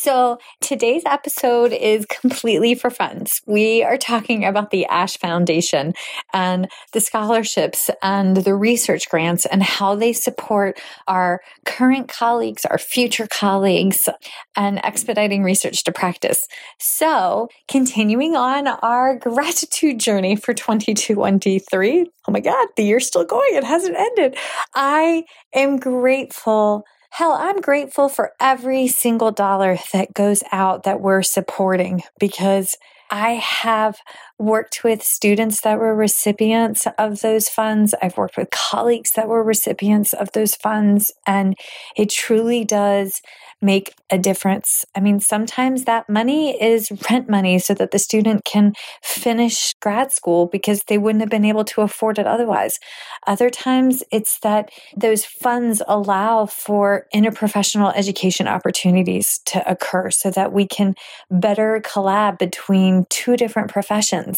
So, today's episode is completely for funds. We are talking about the ASH Foundation and the scholarships and the research grants and how they support our current colleagues, our future colleagues, and expediting research to practice. So, continuing on our gratitude journey for 2023. Oh my God, the year's still going. It hasn't ended. I am grateful Hell, I'm grateful for every single dollar that goes out that we're supporting because I have worked with students that were recipients of those funds. I've worked with colleagues that were recipients of those funds. And it truly does make a difference. I mean, sometimes that money is rent money so that the student can finish grad school because they wouldn't have been able to afford it otherwise. Other times it's that those funds allow for interprofessional education opportunities to occur so that we can better collab between two different professions.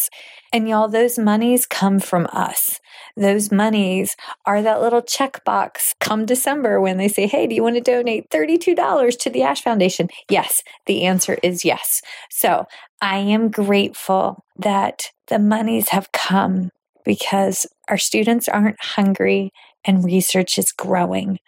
And y'all, those monies come from us. Those monies are that little checkbox come December when they say, Hey, do you want to donate $32 to the Ash Foundation? Yes, the answer is yes. So I am grateful that the monies have come because our students aren't hungry and research is growing.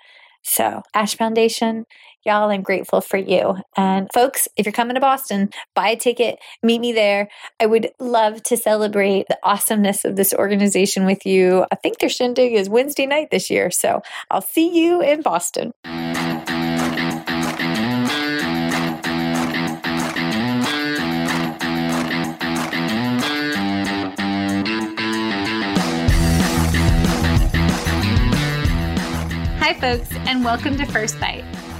So, Ash Foundation, Y'all, I'm grateful for you. And folks, if you're coming to Boston, buy a ticket, meet me there. I would love to celebrate the awesomeness of this organization with you. I think their shindig is Wednesday night this year. So I'll see you in Boston. Hi, folks, and welcome to First Bite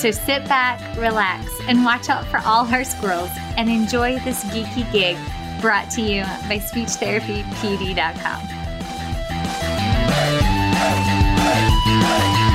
So sit back, relax, and watch out for all our squirrels and enjoy this geeky gig brought to you by SpeechTherapyPD.com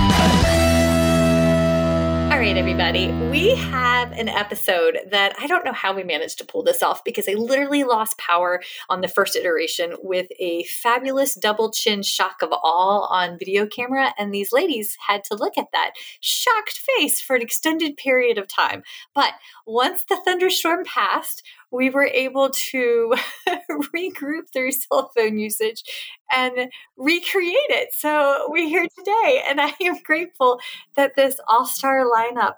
right, everybody. We have an episode that I don't know how we managed to pull this off because I literally lost power on the first iteration with a fabulous double chin shock of all on video camera. And these ladies had to look at that shocked face for an extended period of time. But once the thunderstorm passed, we were able to regroup through cell phone usage and recreate it. So we're here today, and I am grateful that this all star lineup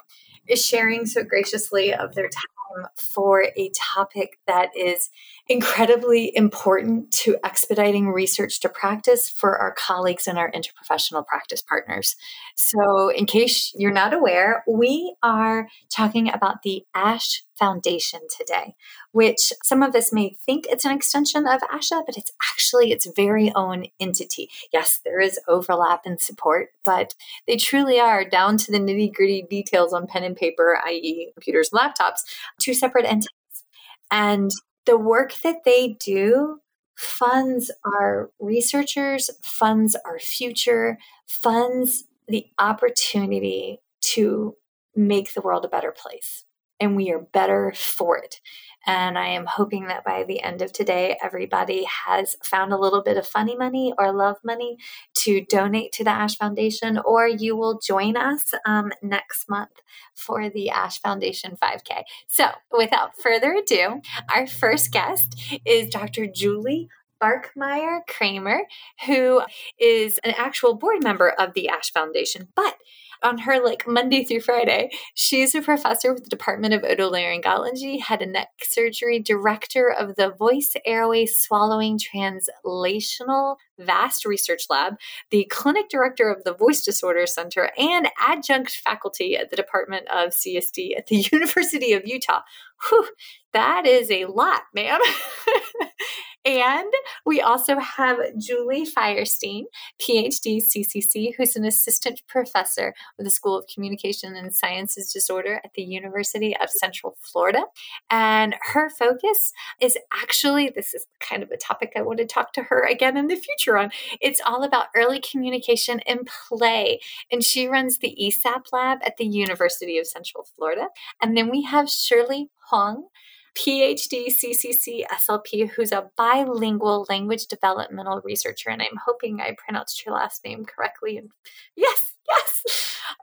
is sharing so graciously of their time for a topic that is incredibly important to expediting research to practice for our colleagues and our interprofessional practice partners. So, in case you're not aware, we are talking about the ASH Foundation today, which some of us may think it's an extension of ASHA, but it's actually its very own entity. Yes, there is overlap and support, but they truly are down to the nitty gritty details on pen and paper, i.e., computers, and laptops, two separate entities. And the work that they do funds our researchers, funds our future, funds the opportunity to make the world a better place. And we are better for it. And I am hoping that by the end of today, everybody has found a little bit of funny money or love money to donate to the Ash Foundation, or you will join us um, next month for the Ash Foundation 5K. So, without further ado, our first guest is Dr. Julie Barkmeier Kraemer, who is an actual board member of the Ash Foundation, but on her like Monday through Friday. She's a professor with the Department of Otolaryngology, Head and neck surgery, director of the Voice Airway Swallowing Translational Vast Research Lab, the clinic director of the Voice Disorder Center, and adjunct faculty at the Department of CSD at the University of Utah. Whew, that is a lot, ma'am. and we also have Julie Feuerstein, PhD CCC, who's an assistant professor with the School of Communication and Sciences Disorder at the University of Central Florida. And her focus is actually, this is kind of a topic I want to talk to her again in the future on. It's all about early communication and play. And she runs the ECAP lab at the University of Central Florida. And then we have Shirley Huang. PhD CCC SLP, who's a bilingual language developmental researcher. And I'm hoping I pronounced your last name correctly. And yes, yes.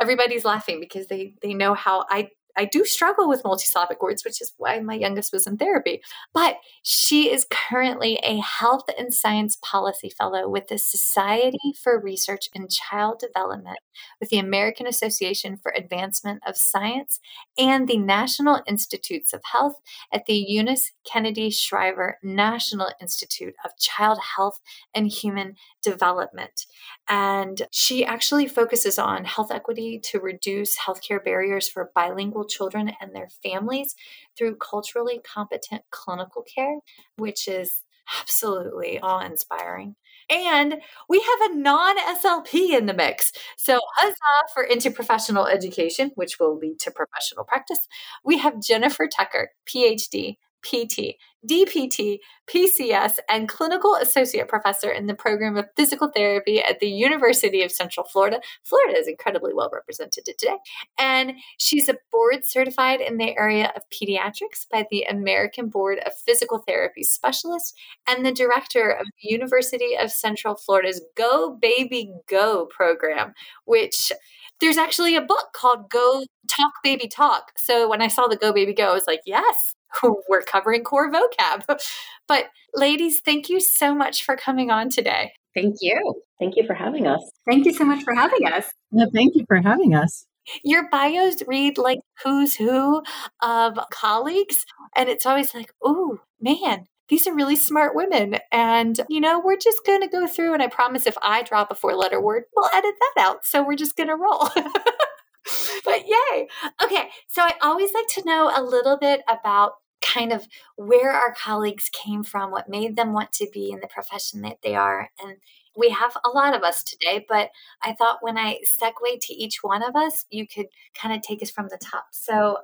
Everybody's laughing because they, they know how I I do struggle with multisyllabic words, which is why my youngest was in therapy. But she is currently a health and science policy fellow with the Society for Research in Child Development with the American Association for Advancement of Science and the National Institutes of Health at the Eunice Kennedy Shriver National Institute of Child Health and Human Development. And she actually focuses on health equity to reduce healthcare barriers for bilingual children and their families through culturally competent clinical care, which is absolutely awe inspiring. And we have a non SLP in the mix. So, huzzah for interprofessional education, which will lead to professional practice. We have Jennifer Tucker, PhD, PT, DPT, PCS, and clinical associate professor in the program of physical therapy at the University of Central Florida. Florida is incredibly well represented today. And she's a board certified in the area of pediatrics by the American Board of Physical Therapy Specialists and the director of the University of Central Florida's Go Baby Go program, which there's actually a book called Go Talk Baby Talk. So when I saw the Go Baby Go, I was like, yes, we're covering core vocab. But ladies, thank you so much for coming on today. Thank you. Thank you for having us. Thank you so much for having us. Yeah, thank you for having us. Your bios read like who's who of colleagues. And it's always like, oh, man, these are really smart women. And, you know, we're just going to go through. And I promise if I drop a four letter word, we'll edit that out. So we're just going to roll. but yay. Okay. So I always like to know a little bit about kind of where our colleagues came from, what made them want to be in the profession that they are. And we have a lot of us today, but I thought when I segue to each one of us, you could kind of take us from the top. So,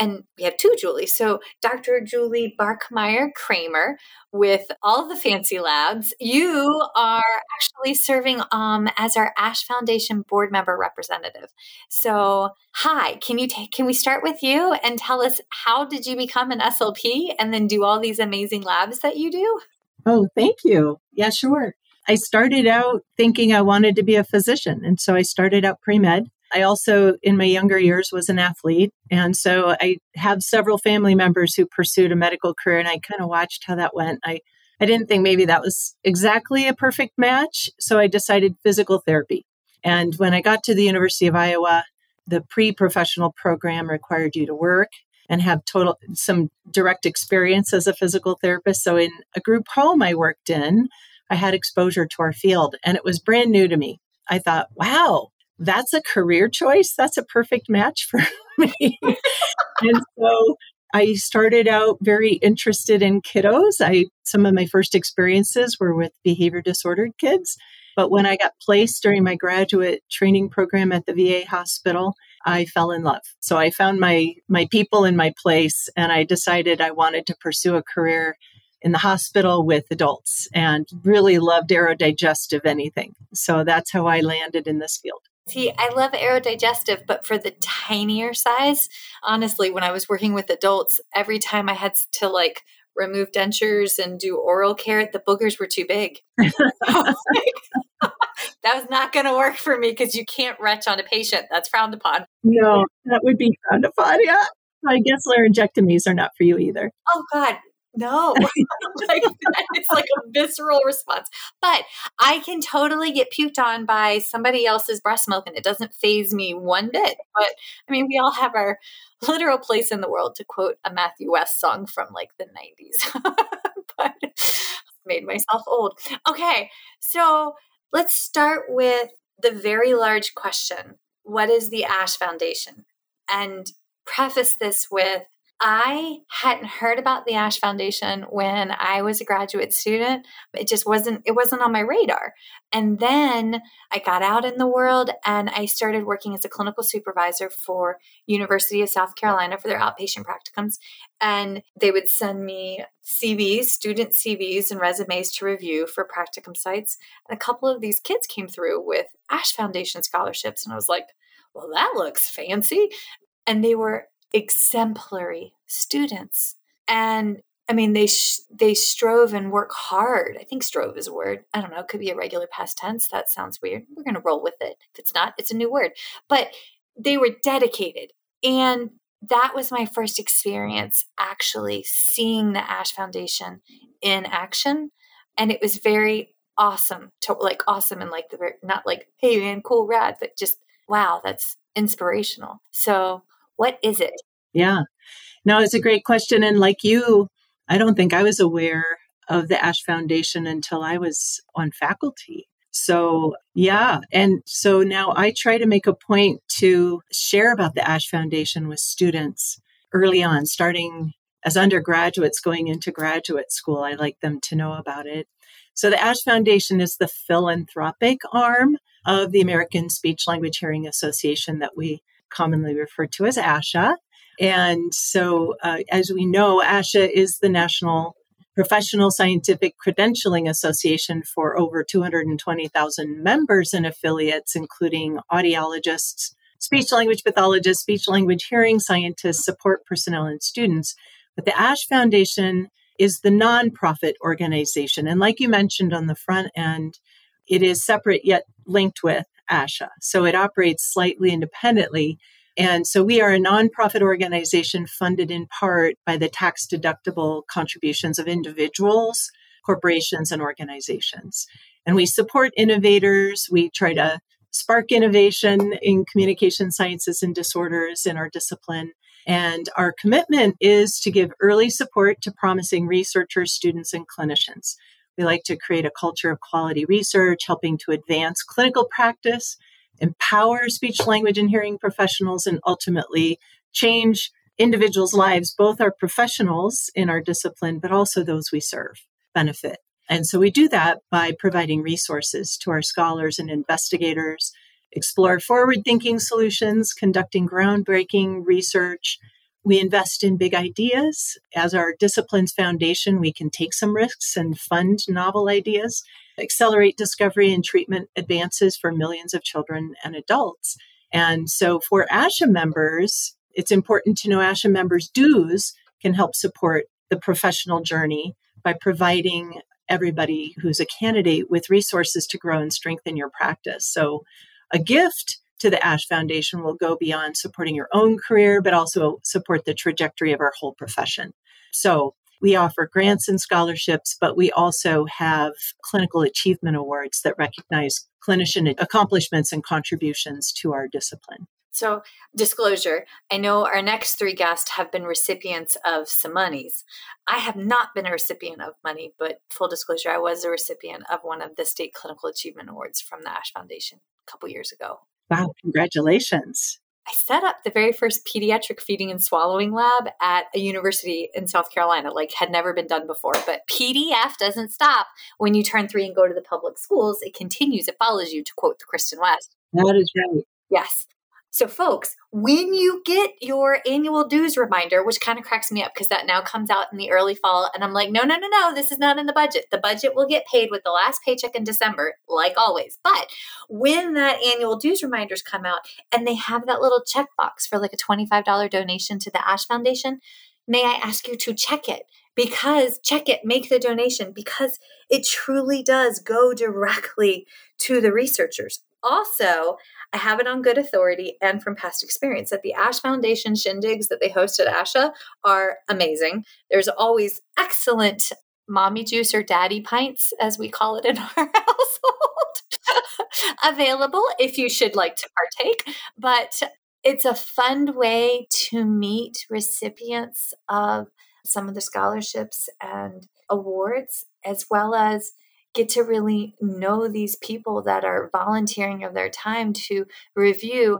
and we have two Julie. So Dr. Julie Barkmeier Kraemer with all the fancy labs. You are actually serving um, as our Ash Foundation board member representative. So hi, can you take can we start with you and tell us how did you become an SLP and then do all these amazing labs that you do? Oh, thank you. Yeah, sure. I started out thinking I wanted to be a physician. And so I started out pre med I also, in my younger years, was an athlete. And so I have several family members who pursued a medical career, and I kind of watched how that went. I, I didn't think maybe that was exactly a perfect match. So I decided physical therapy. And when I got to the University of Iowa, the pre professional program required you to work and have total some direct experience as a physical therapist. So in a group home I worked in, I had exposure to our field and it was brand new to me. I thought, wow, that's a career choice. That's a perfect match for me. and so I started out very interested in kiddos. I some of my first experiences were with behavior disordered kids. But when I got placed during my graduate training program at the VA hospital, I fell in love. So I found my my people in my place and I decided I wanted to pursue a career in the hospital with adults and really loved aerodigestive anything. So that's how I landed in this field. See, I love aerodigestive, but for the tinier size, honestly, when I was working with adults, every time I had to like remove dentures and do oral care, the boogers were too big. was like, that was not going to work for me because you can't retch on a patient. That's frowned upon. No, that would be frowned upon. Yeah. I guess laryngectomies are not for you either. Oh, God. No, like it's like a visceral response. But I can totally get puked on by somebody else's breast milk, and it doesn't phase me one bit. But I mean, we all have our literal place in the world, to quote a Matthew West song from like the '90s. but made myself old. Okay, so let's start with the very large question: What is the Ash Foundation? And preface this with I hadn't heard about the Ash Foundation when I was a graduate student. It just wasn't it wasn't on my radar. And then I got out in the world and I started working as a clinical supervisor for University of South Carolina for their outpatient practicums and they would send me CVs, student CVs and resumes to review for practicum sites. And a couple of these kids came through with Ash Foundation scholarships and I was like, well, that looks fancy. And they were exemplary students. And I mean, they sh- they strove and work hard. I think strove is a word. I don't know. It could be a regular past tense. That sounds weird. We're going to roll with it. If it's not, it's a new word. But they were dedicated, and that was my first experience actually seeing the Ash Foundation in action, and it was very awesome. To like awesome and like the not like hey man, cool, rad, but just wow, that's inspirational. So what is it? Yeah. No, it's a great question. And like you, I don't think I was aware of the Ash Foundation until I was on faculty. So, yeah. And so now I try to make a point to share about the Ash Foundation with students early on, starting as undergraduates going into graduate school. I like them to know about it. So, the Ash Foundation is the philanthropic arm of the American Speech Language Hearing Association that we commonly referred to as ASHA. And so, uh, as we know, ASHA is the National Professional Scientific Credentialing Association for over 220,000 members and affiliates, including audiologists, speech language pathologists, speech language hearing scientists, support personnel, and students. But the ASH Foundation is the nonprofit organization. And like you mentioned on the front end, it is separate yet linked with ASHA. So it operates slightly independently. And so we are a nonprofit organization funded in part by the tax deductible contributions of individuals, corporations, and organizations. And we support innovators. We try to spark innovation in communication sciences and disorders in our discipline. And our commitment is to give early support to promising researchers, students, and clinicians. We like to create a culture of quality research, helping to advance clinical practice, empower speech, language, and hearing professionals, and ultimately change individuals' lives, both our professionals in our discipline, but also those we serve benefit. And so we do that by providing resources to our scholars and investigators, explore forward thinking solutions, conducting groundbreaking research, we invest in big ideas. As our discipline's foundation, we can take some risks and fund novel ideas, accelerate discovery and treatment advances for millions of children and adults. And so for ASHA members, it's important to know ASHA members' dues can help support the professional journey by providing everybody who's a candidate with resources to grow and strengthen your practice. So a gift to the Ash Foundation will go beyond supporting your own career, but also support the trajectory of our whole profession. So we offer grants and scholarships, but we also have clinical achievement awards that recognize clinician accomplishments and contributions to our discipline. So, disclosure I know our next three guests have been recipients of some monies. I have not been a recipient of money, but full disclosure, I was a recipient of one of the state clinical achievement awards from the Ash Foundation a couple years ago. Wow, congratulations. I set up the very first pediatric feeding and swallowing lab at a university in South Carolina, like had never been done before. But PFD doesn't stop when you turn three and go to the public schools. It continues, it follows you, to quote the Kristen West. That is right. Yes. So, folks, when you get your annual dues reminder, which kind of cracks me up because that now comes out in the early fall, and I'm like, no, no, no, no, this is not in the budget. The budget will get paid with the last paycheck in December, like always. But when that annual dues reminders come out and they have that little checkbox for like a $25 donation to the Ash Foundation, may I ask you to check it? Because check it, make the donation, because it truly does go directly to the researchers. Also, I have it on good authority and from past experience that the Ash Foundation shindigs that they host at ASHA are amazing. There's always excellent mommy juice or daddy pints, as we call it in our household, available if you should like to partake. But it's a fun way to meet recipients of some of the scholarships and awards, as well as get to really know these people that are volunteering of their time to review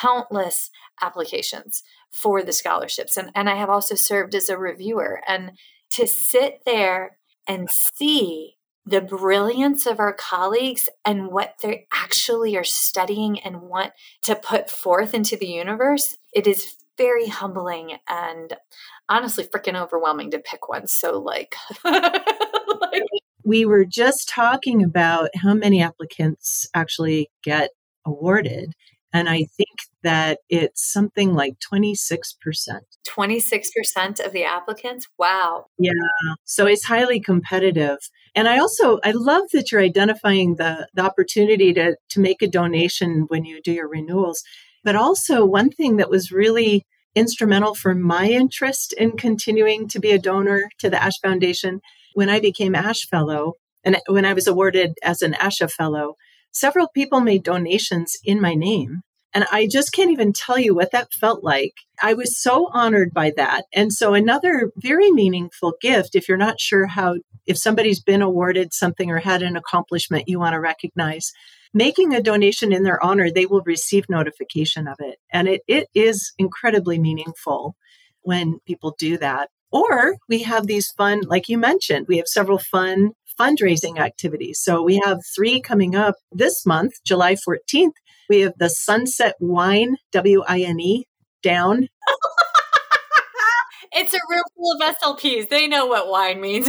countless applications for the scholarships. And, and I have also served as a reviewer. And to sit there and see the brilliance of our colleagues and what they actually are studying and want to put forth into the universe, it is very humbling and honestly freaking overwhelming to pick one. So, like, like we were just talking about how many applicants actually get awarded. And I think that it's something like 26%. 26% of the applicants? Wow. Yeah. So it's highly competitive. And I also I love that you're identifying the, the opportunity to, to make a donation when you do your renewals. But also one thing that was really instrumental for my interest in continuing to be a donor to the Ash Foundation when I became Ash Fellow and when I was awarded as an ASHA Fellow, several people made donations in my name. And I just can't even tell you what that felt like. I was so honored by that. And so, another very meaningful gift, if you're not sure how, if somebody's been awarded something or had an accomplishment you want to recognize, making a donation in their honor, they will receive notification of it. And it, it is incredibly meaningful when people do that. Or we have these fun, like you mentioned, we have several fun fundraising activities. So we have three coming up this month, July 14th. We have the Sunset Wine, W I N E, down. it's a room full of SLPs. They know what wine means.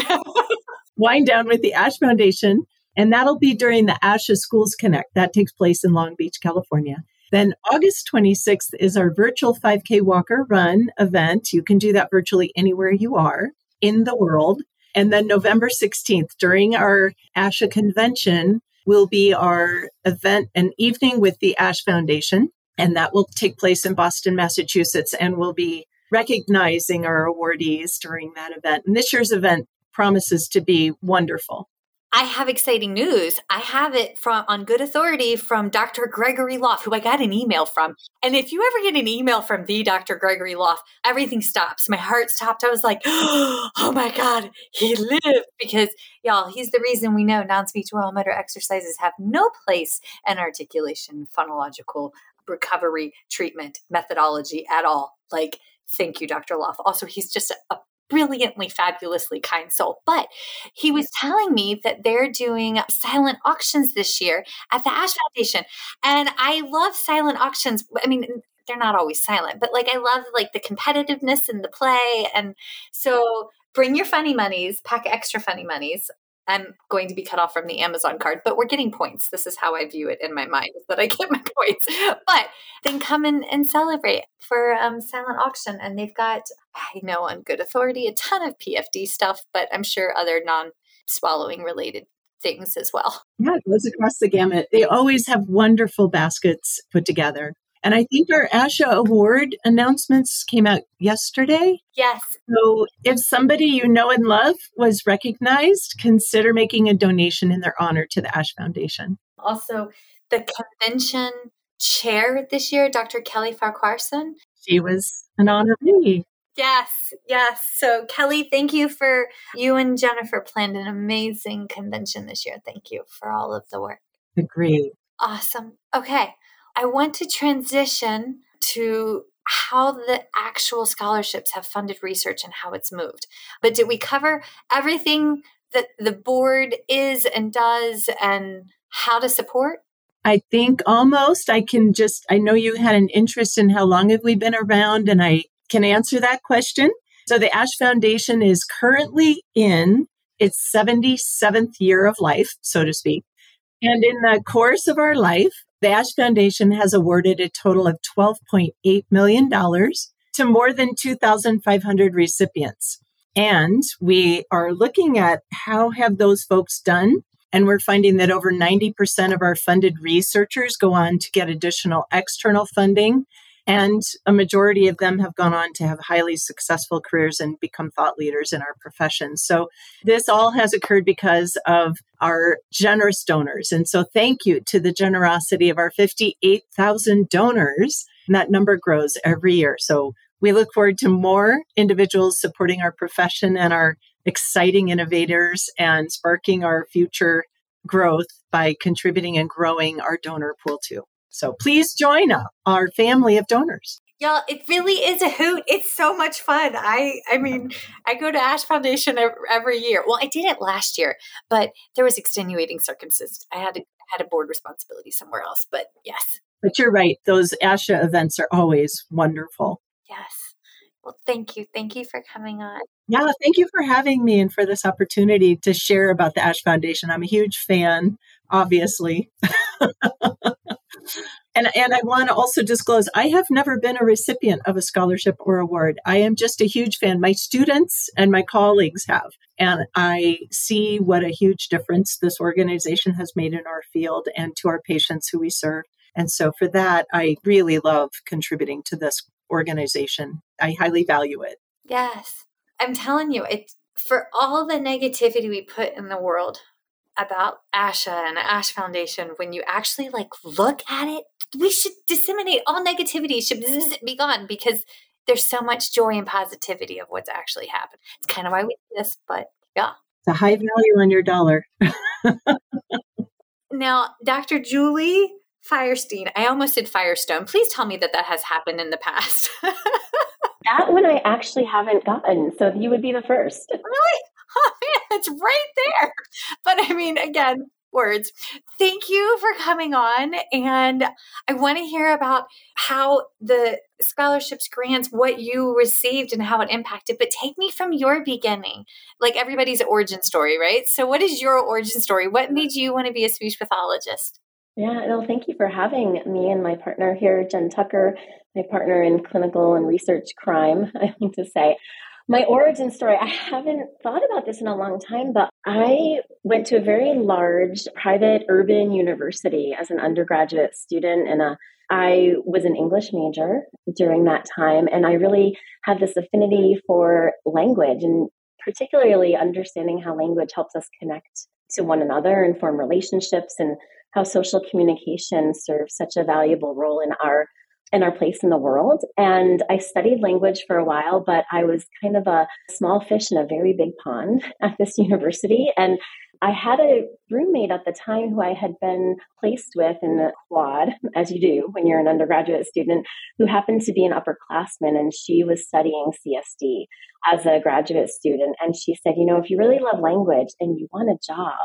wine down with the Ash Foundation. And that'll be during the ASHA Schools Connect. That takes place in Long Beach, California. Then August 26th is our virtual 5K Walker Run event. You can do that virtually anywhere you are in the world. And then November 16th, during our ASHA convention, will be our event, an evening with the Ash Foundation. And that will take place in Boston, Massachusetts. And we'll be recognizing our awardees during that event. And this year's event promises to be wonderful. I have exciting news. I have it from on good authority from Dr. Gregory Lof, who I got an email from. And if you ever get an email from the Dr. Gregory Lof, everything stops. My heart stopped. I was like, oh my God, he lived. Because y'all, he's the reason we know non-speech motor exercises have no place in articulation, phonological recovery treatment methodology at all. Like, thank you, Dr. Lof. Also, he's just a, a brilliantly, fabulously kind soul. But he mm. was telling me that they're doing silent auctions this year at the Ash Foundation. And I love silent auctions. I mean, they're not always silent, but like I love like the competitiveness and the play. And so bring your funny monies, pack extra funny monies. I'm going to be cut off from the Amazon card, but we're getting points. This is how I view it in my mind is that I get my points. But then come in and celebrate for um, silent auction. And they've got, I know on good authority, a ton of PFD stuff, but I'm sure other non swallowing related things as well. Yeah, it goes across the gamut. They always have wonderful baskets put together. And I think our ASHA award announcements came out yesterday. Yes. So if somebody you know and love was recognized, consider making a donation in their honor to the Ash Foundation. Also, the convention chair this year, Dr. Kelly Farquharson. She was an honoree. Yes, yes. So, Kelly, thank you for you and Jennifer planned an amazing convention this year. Thank you for all of the work. Agreed. Awesome. Okay. I want to transition to how the actual scholarships have funded research and how it's moved. But did we cover everything that the board is and does and how to support? I think almost I can just, I know you had an interest in how long have we been around, and I can answer that question. So the Ash Foundation is currently in its 77th year of life, so to speak. And in the course of our life, the Ash Foundation has awarded a total of $12.8 million to more than 2,500 recipients. And we are looking at how have those folks done and we're finding that over 90% of our funded researchers go on to get additional external funding. And a majority of them have gone on to have highly successful careers and become thought leaders in our profession. So, this all has occurred because of our generous donors. And so, thank you to the generosity of our 58,000 donors. And that number grows every year. So, we look forward to more individuals supporting our profession and our exciting innovators and sparking our future growth by contributing and growing our donor pool too. So please join our family of donors. Y'all, it really is a hoot. It's so much fun. I I mean, I go to Ash Foundation every year. Well, I did it last year, but there was extenuating circumstances. I had to, had a board responsibility somewhere else, but yes. But you're right. Those ASHA events are always wonderful. Yes. Well, thank you. Thank you for coming on. Yeah, thank you for having me and for this opportunity to share about the Ash Foundation. I'm a huge fan, obviously. and and I want to also disclose I have never been a recipient of a scholarship or award. I am just a huge fan. My students and my colleagues have. And I see what a huge difference this organization has made in our field and to our patients who we serve. And so for that, I really love contributing to this organization. I highly value it. Yes. I'm telling you, it for all the negativity we put in the world about ASHA and Ash Foundation, when you actually like look at it, we should disseminate all negativity should be gone because there's so much joy and positivity of what's actually happened. It's kind of why we do this, but yeah. It's a high value on your dollar. now, Dr. Julie Feuerstein. I almost said Firestone. Please tell me that that has happened in the past. that one I actually haven't gotten. So you would be the first. Really? Oh man, it's right there. But I mean, again, words. Thank you for coming on. And I want to hear about how the scholarships grants, what you received and how it impacted. But take me from your beginning, like everybody's origin story, right? So, what is your origin story? What made you want to be a speech pathologist? Yeah, no, thank you for having me and my partner here, Jen Tucker, my partner in clinical and research crime, I need to say. My origin story, I haven't thought about this in a long time, but I went to a very large private urban university as an undergraduate student and a I was an English major during that time, and I really had this affinity for language and particularly understanding how language helps us connect to one another and form relationships and how social communication serves such a valuable role in our in our place in the world. And I studied language for a while, but I was kind of a small fish in a very big pond at this university. And I had a roommate at the time who I had been placed with in the quad, as you do when you're an undergraduate student, who happened to be an upperclassman and she was studying CSD as a graduate student. And she said, You know, if you really love language and you want a job,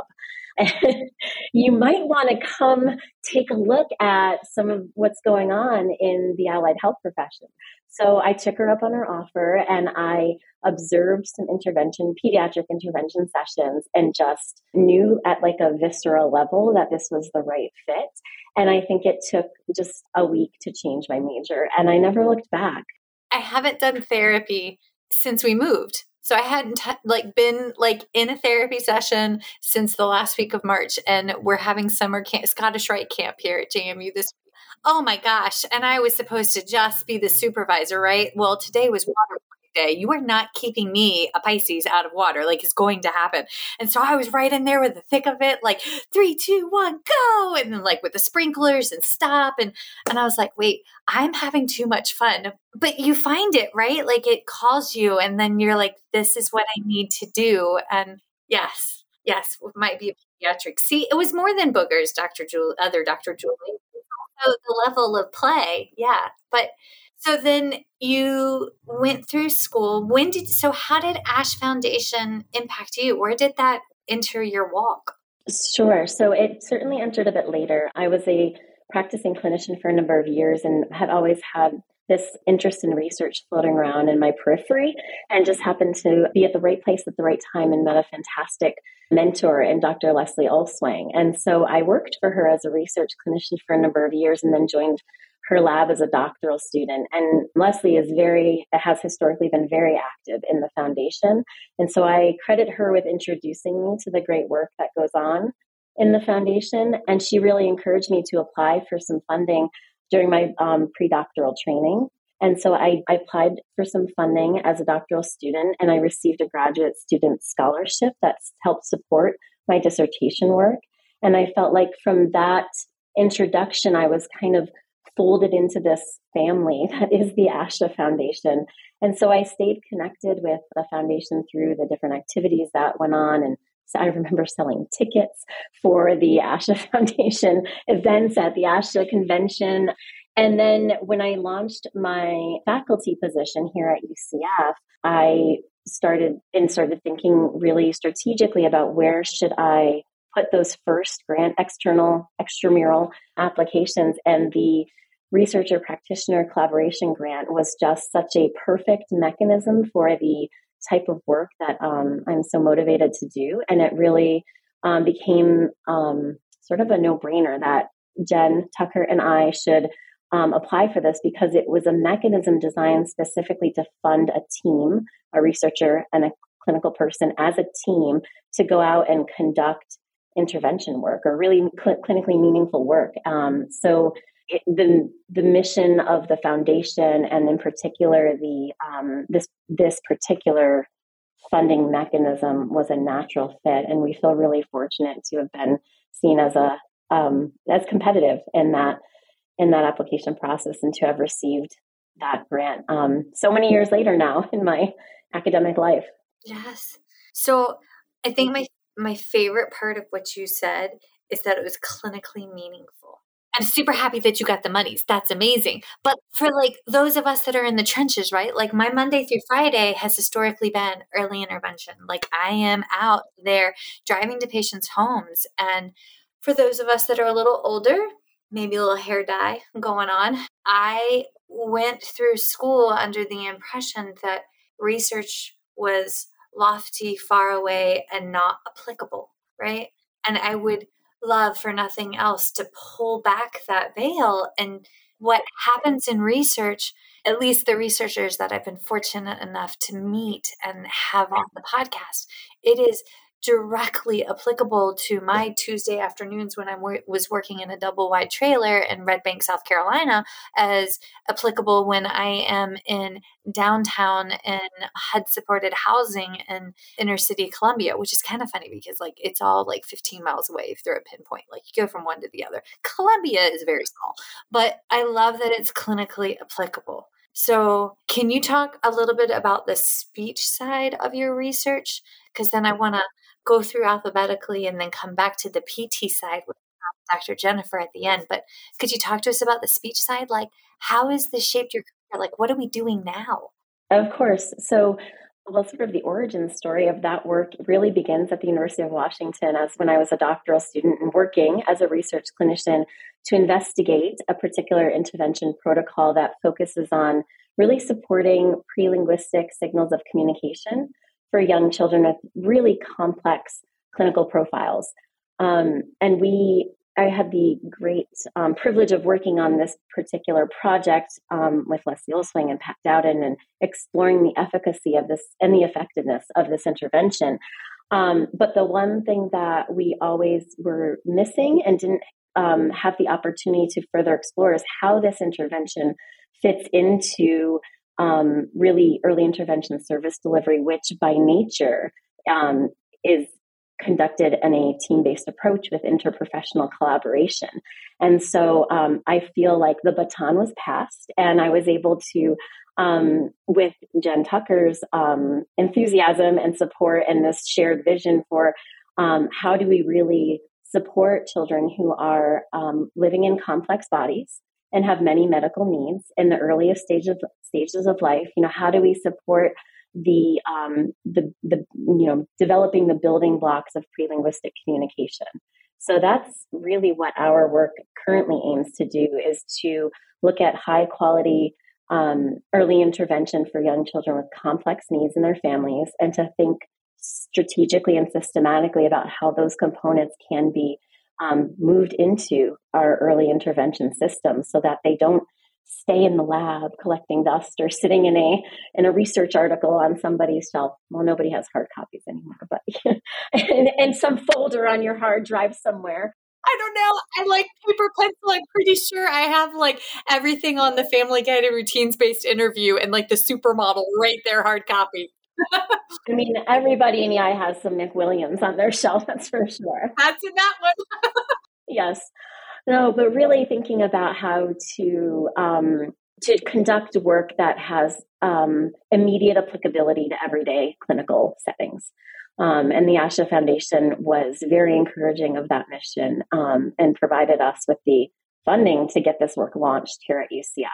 you might want to come take a look at some of what's going on in the allied health profession. So I took her up on her offer and I observed some intervention, pediatric intervention sessions, and just knew at like a visceral level that this was the right fit. And I think it took just a week to change my major, and I never looked back. I haven't done therapy since we moved. So I hadn't like been like in a therapy session since the last week of March, and we're having summer camp, Scottish Rite camp here at JMU this week. Oh my gosh! And I was supposed to just be the supervisor, right? Well, today was water day. You are not keeping me, a Pisces, out of water. Like it's going to happen. And so I was right in there with the thick of it, like three, two, one, go. And then like with the sprinklers and stop. And and I was like, wait, I'm having too much fun. But you find it, right? Like it calls you, and then you're like, this is what I need to do. And yes, yes, it might be a pediatric. See, it was more than boogers, Dr. Julie, other Dr. Julie. The level of play, yeah. But so then you went through school. When did so how did Ash Foundation impact you? Where did that enter your walk? Sure. So it certainly entered a bit later. I was a practicing clinician for a number of years and had always had this interest in research floating around in my periphery and just happened to be at the right place at the right time and met a fantastic mentor in Dr. Leslie Olswang. And so I worked for her as a research clinician for a number of years and then joined her lab as a doctoral student. And Leslie is very, has historically been very active in the foundation. And so I credit her with introducing me to the great work that goes on in the foundation. And she really encouraged me to apply for some funding during my um, pre-doctoral training. And so I, I, applied for some funding as a doctoral student, and I received a graduate student scholarship that helped support my dissertation work. And I felt like from that introduction, I was kind of folded into this family that is the ASHA Foundation. And so I stayed connected with the foundation through the different activities that went on and so I remember selling tickets for the ASHA Foundation events at the ASHA convention. And then when I launched my faculty position here at UCF, I started and started thinking really strategically about where should I put those first grant external extramural applications and the researcher practitioner collaboration grant was just such a perfect mechanism for the type of work that um, I'm so motivated to do. And it really um, became um, sort of a no brainer that Jen Tucker and I should um, apply for this because it was a mechanism designed specifically to fund a team, a researcher and a clinical person as a team to go out and conduct intervention work or really cl- clinically meaningful work. Um, so it, the the mission of the foundation, and in particular the um, this this particular funding mechanism, was a natural fit, and we feel really fortunate to have been seen as a um, as competitive in that in that application process, and to have received that grant um, so many years later now in my academic life. Yes. So I think my my favorite part of what you said is that it was clinically meaningful. I'm super happy that you got the monies. That's amazing. But for like those of us that are in the trenches, right? Like my Monday through Friday has historically been early intervention. Like I am out there driving to patients' homes. And for those of us that are a little older, maybe a little hair dye going on, I went through school under the impression that research was lofty, far away, and not applicable, right? And I would love for nothing else to pull back that veil. And what happens in research, at least the researchers that I've been fortunate enough to meet and have on the podcast, it is directly applicable to my Tuesday afternoons when I was working in a double wide trailer in Red Bank, South Carolina, as applicable when I am in downtown in HUD supported housing in inner city Columbia, which is kind of funny because like it's all like 15 miles away if they're a pinpoint. Like you go from one to the other. Columbia is very small, but I love that it's clinically applicable. So, can you talk a little bit about the speech side of your research? Because then I want to go through alphabetically and then come back to the PT side with um, Dr. Jennifer at the end. But could you talk to us about the speech side? Like, how has this shaped your career? Like, what are we doing now? Of course. So, well, sort of the origin story of that work really begins at the University of Washington as when I was a doctoral student and working as a research clinician to investigate a particular intervention protocol that focuses on really supporting pre linguistic signals of communication for young children with really complex clinical profiles. Um, and we, I had the great um, privilege of working on this particular project um, with Leslie Olswang and Pat Dowden and exploring the efficacy of this and the effectiveness of this intervention. Um, but the one thing that we always were missing and didn't um, have the opportunity to further explore is how this intervention fits into um, really early intervention service delivery, which by nature um, is conducted in a team based approach with interprofessional collaboration. And so um, I feel like the baton was passed, and I was able to, um, with Jen Tucker's um, enthusiasm and support and this shared vision for um, how do we really support children who are um, living in complex bodies and have many medical needs in the earliest stages stages of life. You know, how do we support the um, the the you know developing the building blocks of pre-linguistic communication? So that's really what our work currently aims to do is to look at high quality um, early intervention for young children with complex needs in their families and to think strategically and systematically about how those components can be um, moved into our early intervention system so that they don't stay in the lab collecting dust or sitting in a in a research article on somebody's shelf. Well, nobody has hard copies anymore, but and, and some folder on your hard drive somewhere. I don't know. I like paper pencil. I'm pretty sure I have like everything on the Family Guided Routines based interview and like the supermodel right there, hard copy. I mean, everybody in EI has some McWilliams on their shelf, that's for sure. That's in that one. yes. No, but really thinking about how to um, to conduct work that has um, immediate applicability to everyday clinical settings. Um, and the ASHA Foundation was very encouraging of that mission um, and provided us with the funding to get this work launched here at UCF.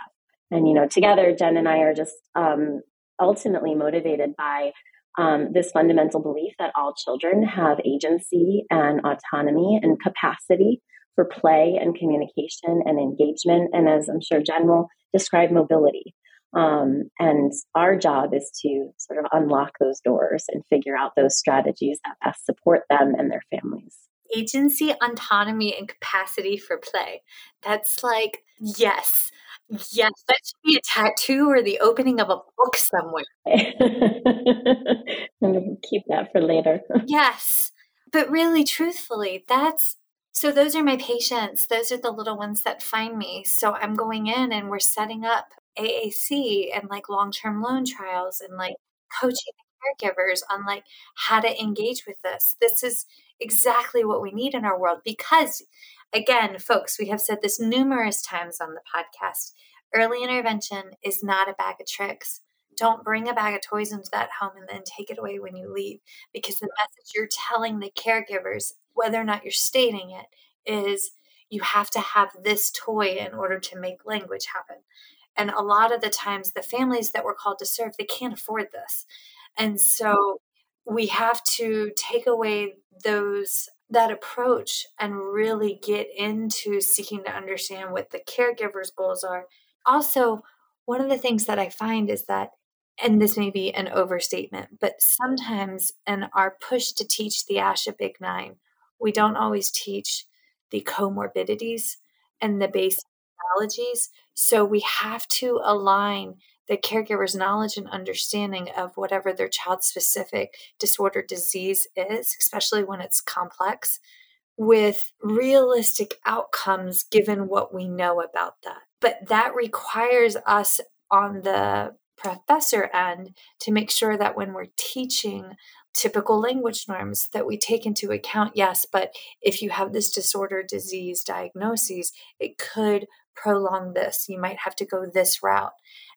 And, you know, together, Jen and I are just um, ultimately motivated by um, this fundamental belief that all children have agency and autonomy and capacity for play and communication and engagement. And as I'm sure Jen will describe, mobility. Um, and our job is to sort of unlock those doors and figure out those strategies that best support them and their families. Agency, autonomy, and capacity for play. That's like, yes, yes, that should be a tattoo or the opening of a book somewhere. I'm going to keep that for later. yes. But really, truthfully, that's so those are my patients. Those are the little ones that find me. So I'm going in and we're setting up AAC and like long term loan trials and like coaching caregivers on like how to engage with this. This is exactly what we need in our world because, again, folks, we have said this numerous times on the podcast. Early intervention is not a bag of tricks. Don't bring a bag of toys into that home and then take it away when you leave because the message you're telling the caregivers, whether or not you're stating it, is you have to have this toy in order to make language happen. And a lot of the times, the families that we're called to serve, they can't afford this. And so we have to take away those that approach and really get into seeking to understand what the caregiver's goals are. Also, one of the things that I find is that, and this may be an overstatement, but sometimes in our push to teach the ASHA Big Nine, we don't always teach the comorbidities and the basic technologies. So we have to align the caregiver's knowledge and understanding of whatever their child specific disorder disease is, especially when it's complex, with realistic outcomes given what we know about that. But that requires us on the professor end to make sure that when we're teaching typical language norms that we take into account yes but if you have this disorder disease diagnoses it could prolong this. You might have to go this route.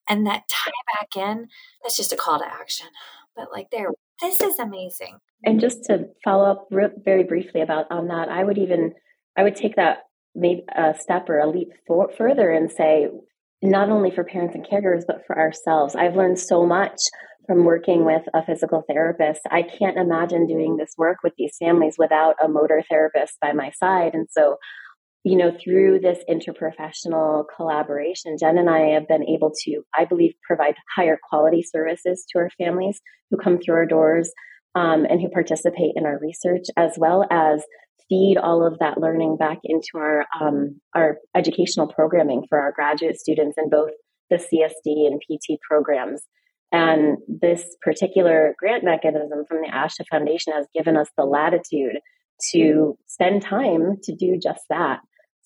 And that tie back in, that's just a call to action. But like there, this is amazing. And just to follow up very briefly about on that, I would even I would take that maybe a step or a leap for, further and say not only for parents and caregivers but for ourselves. I've learned so much from working with a physical therapist. I can't imagine doing this work with these families without a motor therapist by my side. And so you know, through this interprofessional collaboration, Jen and I have been able to, I believe, provide higher quality services to our families who come through our doors um, and who participate in our research, as well as feed all of that learning back into our um, our educational programming for our graduate students in both the CSD and PT programs. And this particular grant mechanism from the ASHA Foundation has given us the latitude to spend time to do just that.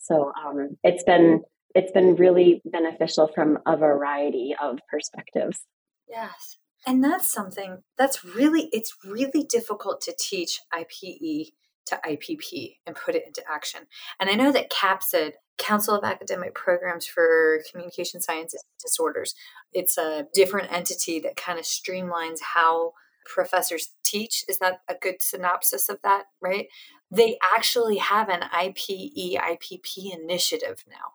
So um, it's been it's been really beneficial from a variety of perspectives. Yes. And that's something that's really it's really difficult to teach IPE to IPP and put it into action. And I know that CAPCSD, Council of Academic Programs for Communication Sciences Disorders, it's a different entity that kind of streamlines how professors teach. Is that a good synopsis of that, right? They actually have an IPE, IPP initiative now.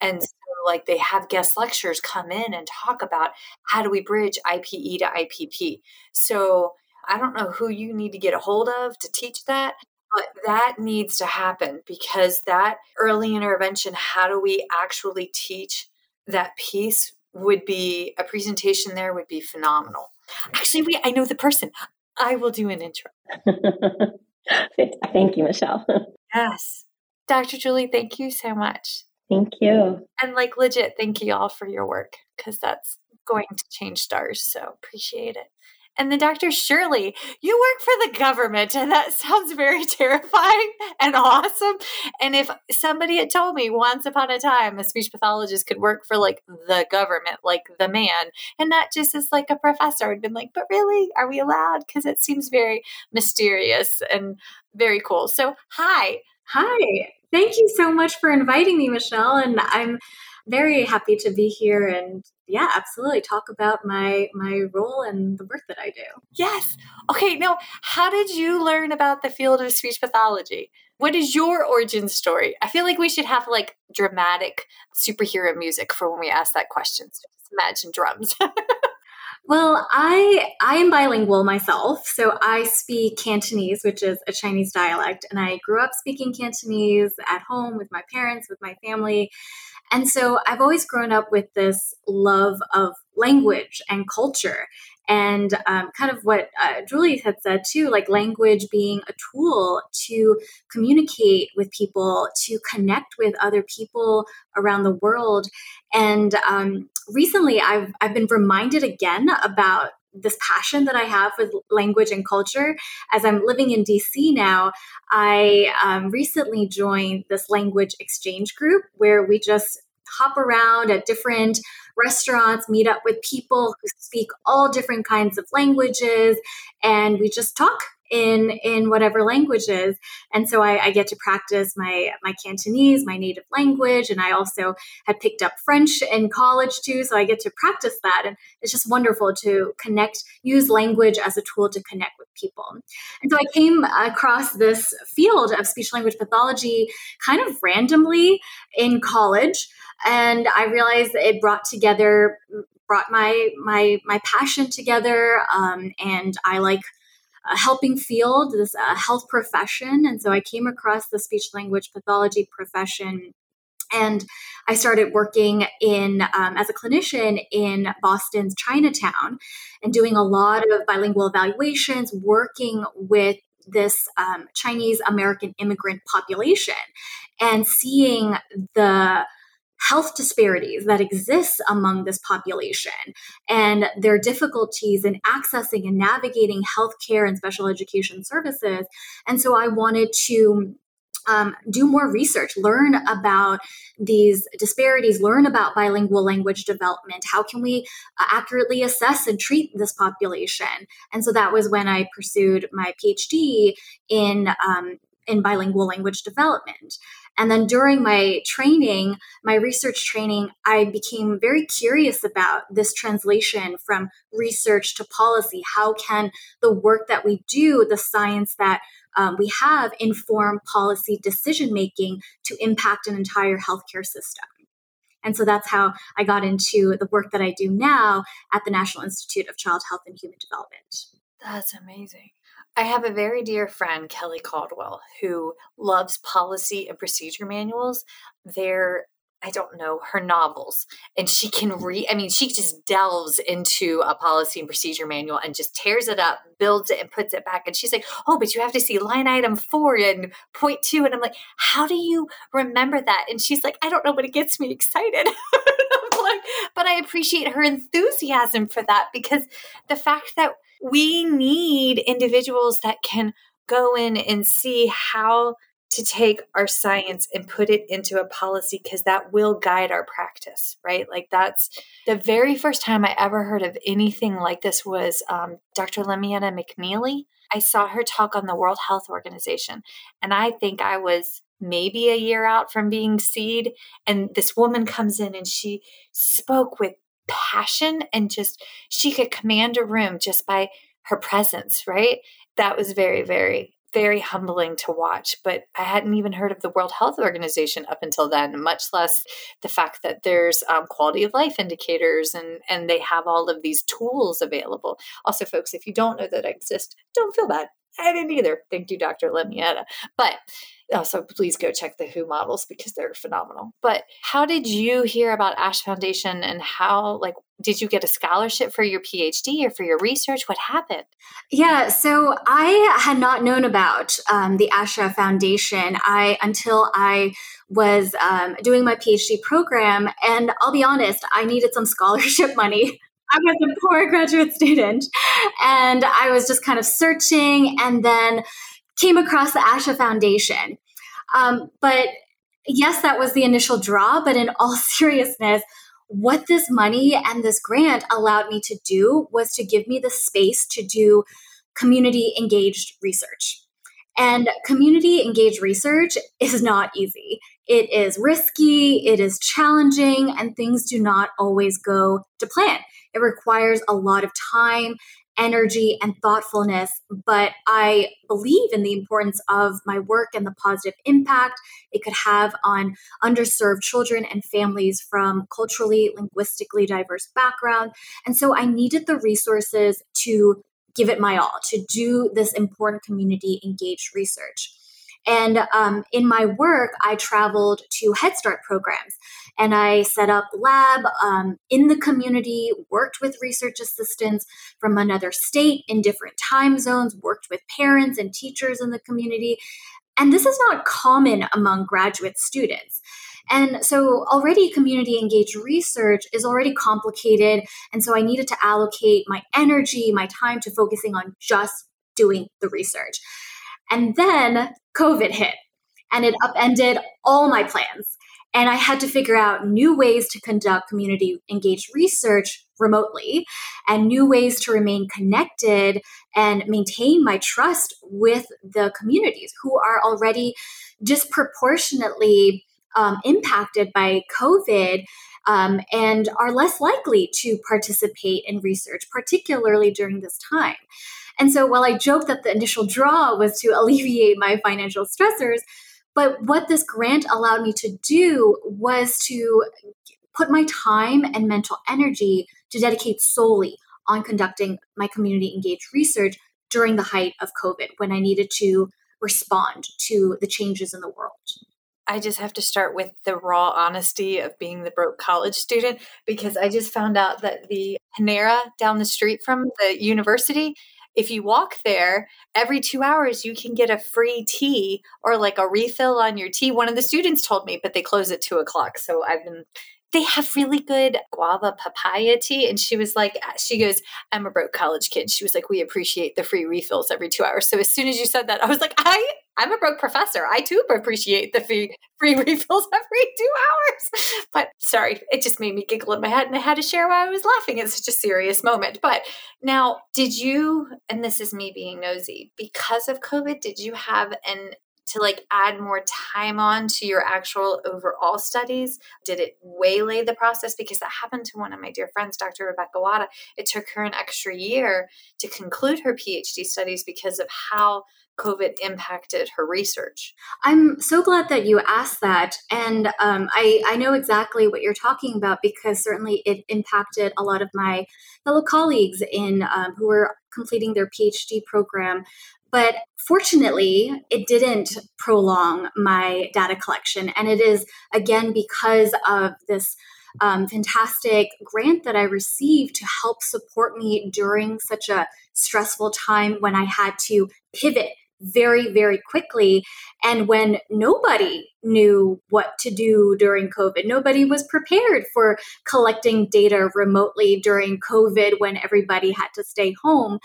And so, like, they have guest lectures come in and talk about how do we bridge IPE to IPP. So, I don't know who you need to get a hold of to teach that, but that needs to happen because that early intervention, how do we actually teach that piece would be a presentation there would be phenomenal. Actually, we I know the person. I will do an intro. Thank you, Michelle. yes. Dr. Julie, thank you so much. Thank you. And like legit, thank you all for your work because that's going to change stars. So appreciate it. And then Dr. Shirley, you work for the government, and that sounds very terrifying and awesome. And if somebody had told me once upon a time a speech pathologist could work for like the government, like the man, and not just as like a professor, I'd been like, but really, are we allowed? Because it seems very mysterious and very cool. So, hi. Hi. Thank you so much for inviting me, Michelle. And I'm very happy to be here and yeah, absolutely talk about my my role and the work that I do. Yes. Okay, now how did you learn about the field of speech pathology? What is your origin story? I feel like we should have like dramatic superhero music for when we ask that question. So just imagine drums. Well, I I am bilingual myself, so I speak Cantonese, which is a Chinese dialect, and I grew up speaking Cantonese at home with my parents, with my family. And so I've always grown up with this love of language and culture. And um, kind of what uh, Julie had said too, like language being a tool to communicate with people, to connect with other people around the world. And um, recently, I've I've been reminded again about this passion that I have with language and culture. As I'm living in DC now, I um, recently joined this language exchange group where we just hop around at different restaurants, meet up with people who speak all different kinds of languages, and we just talk in in whatever languages and so I, I, get to practice my my cantonese my native language and i also had picked up french in college too so i get to practice that. And it's just wonderful to connect use language as a tool to connect with people. And so i came across this field of speech language pathology kind of randomly in college and i realized that it brought together brought my my my passion together um, and i like a helping field, this uh, health profession. And so I came across the speech language pathology profession and I started working in um, as a clinician in Boston's Chinatown and doing a lot of bilingual evaluations, working with this um, Chinese American immigrant population and seeing the health disparities that exist among this population and their difficulties in accessing and navigating healthcare and special education services. And so I wanted to um, do more research, learn about these disparities, learn about bilingual language development. How can we uh, accurately assess and treat this population? And so that was when I pursued my PhD in um, in bilingual language development. And then during my training, my research training, I became very curious about this translation from research to policy. How can the work that we do, the science that um, we have, inform policy decision making to impact an entire healthcare system? And so that's how I got into the work that I do now at the National Institute of Child Health and Human Development. That's amazing. I have a very dear friend, Kelly Caldwell, who loves policy and procedure manuals. They're I don't know, her novels. And she can read, I mean, she just delves into a policy and procedure manual and just tears it up, builds it, and puts it back. And she's like, oh, but you have to see line item four and point two. And I'm like, how do you remember that? And she's like, I don't know, but it gets me excited. but I appreciate her enthusiasm for that because the fact that we need individuals that can go in and see how to take our science and put it into a policy because that will guide our practice, right? Like that's the very first time I ever heard of anything like this was um, Dr. Lemmietta McNeilly. I saw her talk on the World Health Organization, and I think I was maybe a year out from being SEED. And this woman comes in and she spoke with passion and just she could command a room just by her presence, right? That was very, very very humbling to watch. But I hadn't even heard of the World Health Organization up until then, much less the fact that there's um, quality of life indicators and, and they have all of these tools available. Also, folks, if you don't know that I exist, don't feel bad. I didn't either. Thank you, Dr. Lemmietta. But also, please go check the WHO models because they're phenomenal. But how did you hear about Ash Foundation and how, like, did you get a scholarship for your PhD or for your research? What happened? Yeah, so I had not known about um, the ASHA Foundation I until I was um, doing my PhD program, and I'll be honest, I needed some scholarship money. I was a poor graduate student, and I was just kind of searching, and then came across the ASHA Foundation. Um, but yes, that was the initial draw. But in all seriousness, what this money and this grant allowed me to do was to give me the space to do community engaged research. And community engaged research is not easy. It is risky, it is challenging, and things do not always go to plan. It requires a lot of time energy and thoughtfulness, but I believe in the importance of my work and the positive impact it could have on underserved children and families from culturally, linguistically diverse backgrounds. And so I needed the resources to give it my all, to do this important community engaged research. And um, in my work, I traveled to Head Start programs and I set up lab um, in the community, worked with research assistants from another state in different time zones, worked with parents and teachers in the community. And this is not common among graduate students. And so already community engaged research is already complicated. And so I needed to allocate my energy, my time to focusing on just doing the research. And then COVID hit and it upended all my plans. And I had to figure out new ways to conduct community engaged research remotely and new ways to remain connected and maintain my trust with the communities who are already disproportionately um, impacted by COVID um, and are less likely to participate in research, particularly during this time. And so while I joke that the initial draw was to alleviate my financial stressors, but what this grant allowed me to do was to put my time and mental energy to dedicate solely on conducting my community engaged research during the height of COVID when I needed to respond to the changes in the world. I just have to start with the raw honesty of being the broke college student because I just found out that the Panera down the street from the university if you walk there every two hours, you can get a free tea or like a refill on your tea. One of the students told me, but they close at two o'clock. So I've been they have really good guava papaya tea. And she was like, uh, she goes, I'm a broke college kid. She was like, we appreciate the free refills every two hours. So as soon as you said that, I was like, I, I'm a broke professor. I too appreciate the free, free refills every two hours. But sorry, it just made me giggle in my head and I had to share why I was laughing. It's such a serious moment. But now, did you, and this is me being nosy, because of COVID, did you have an to like add more time on to your actual overall studies? Did it waylay the process? Because that happened to one of my dear friends, Dr. Rebecca Wada. It took her an extra year to conclude her PhD studies because of how COVID impacted her research. I'm so glad that you asked that. And um, I, I know exactly what you're talking about because certainly it impacted a lot of my fellow colleagues in um, who were completing their PhD program. But fortunately, it didn't prolong my data collection. And it is, again, because of this um, fantastic grant that I received to help support me during such a stressful time when I had to pivot very, very quickly. And when nobody knew what to do during COVID, nobody was prepared for collecting data remotely during COVID when everybody had to stay home.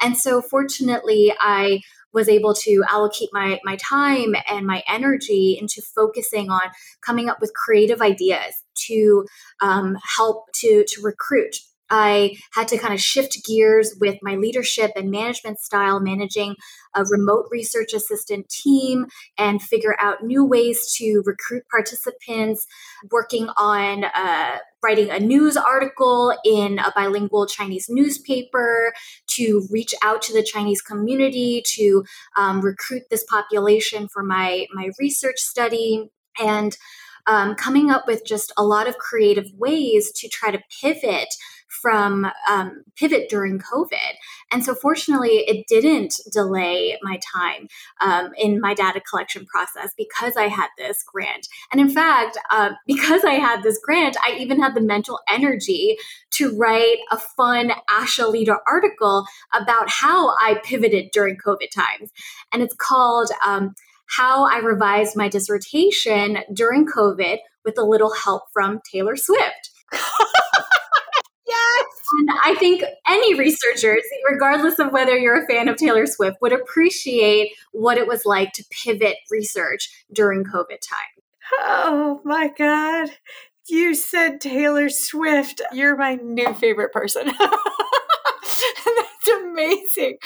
And so, fortunately, I was able to allocate my, my time and my energy into focusing on coming up with creative ideas to um, help to, to recruit I had to kind of shift gears with my leadership and management style, managing a remote research assistant team and figure out new ways to recruit participants, working on uh, writing a news article in a bilingual Chinese newspaper to reach out to the Chinese community to um, recruit this population for my, my research study. And um, coming up with just a lot of creative ways to try to pivot from um, pivot during COVID. And so, fortunately, it didn't delay my time um, in my data collection process because I had this grant. And in fact, uh, because I had this grant, I even had the mental energy to write a fun ASHA leader article about how I pivoted during COVID times. And it's called um, How I Revised My Dissertation During COVID with a Little Help from Taylor Swift. And I think any researchers, regardless of whether you're a fan of Taylor Swift, would appreciate what it was like to pivot research during COVID time. Oh my God. You said Taylor Swift. You're my new favorite person. That's amazing.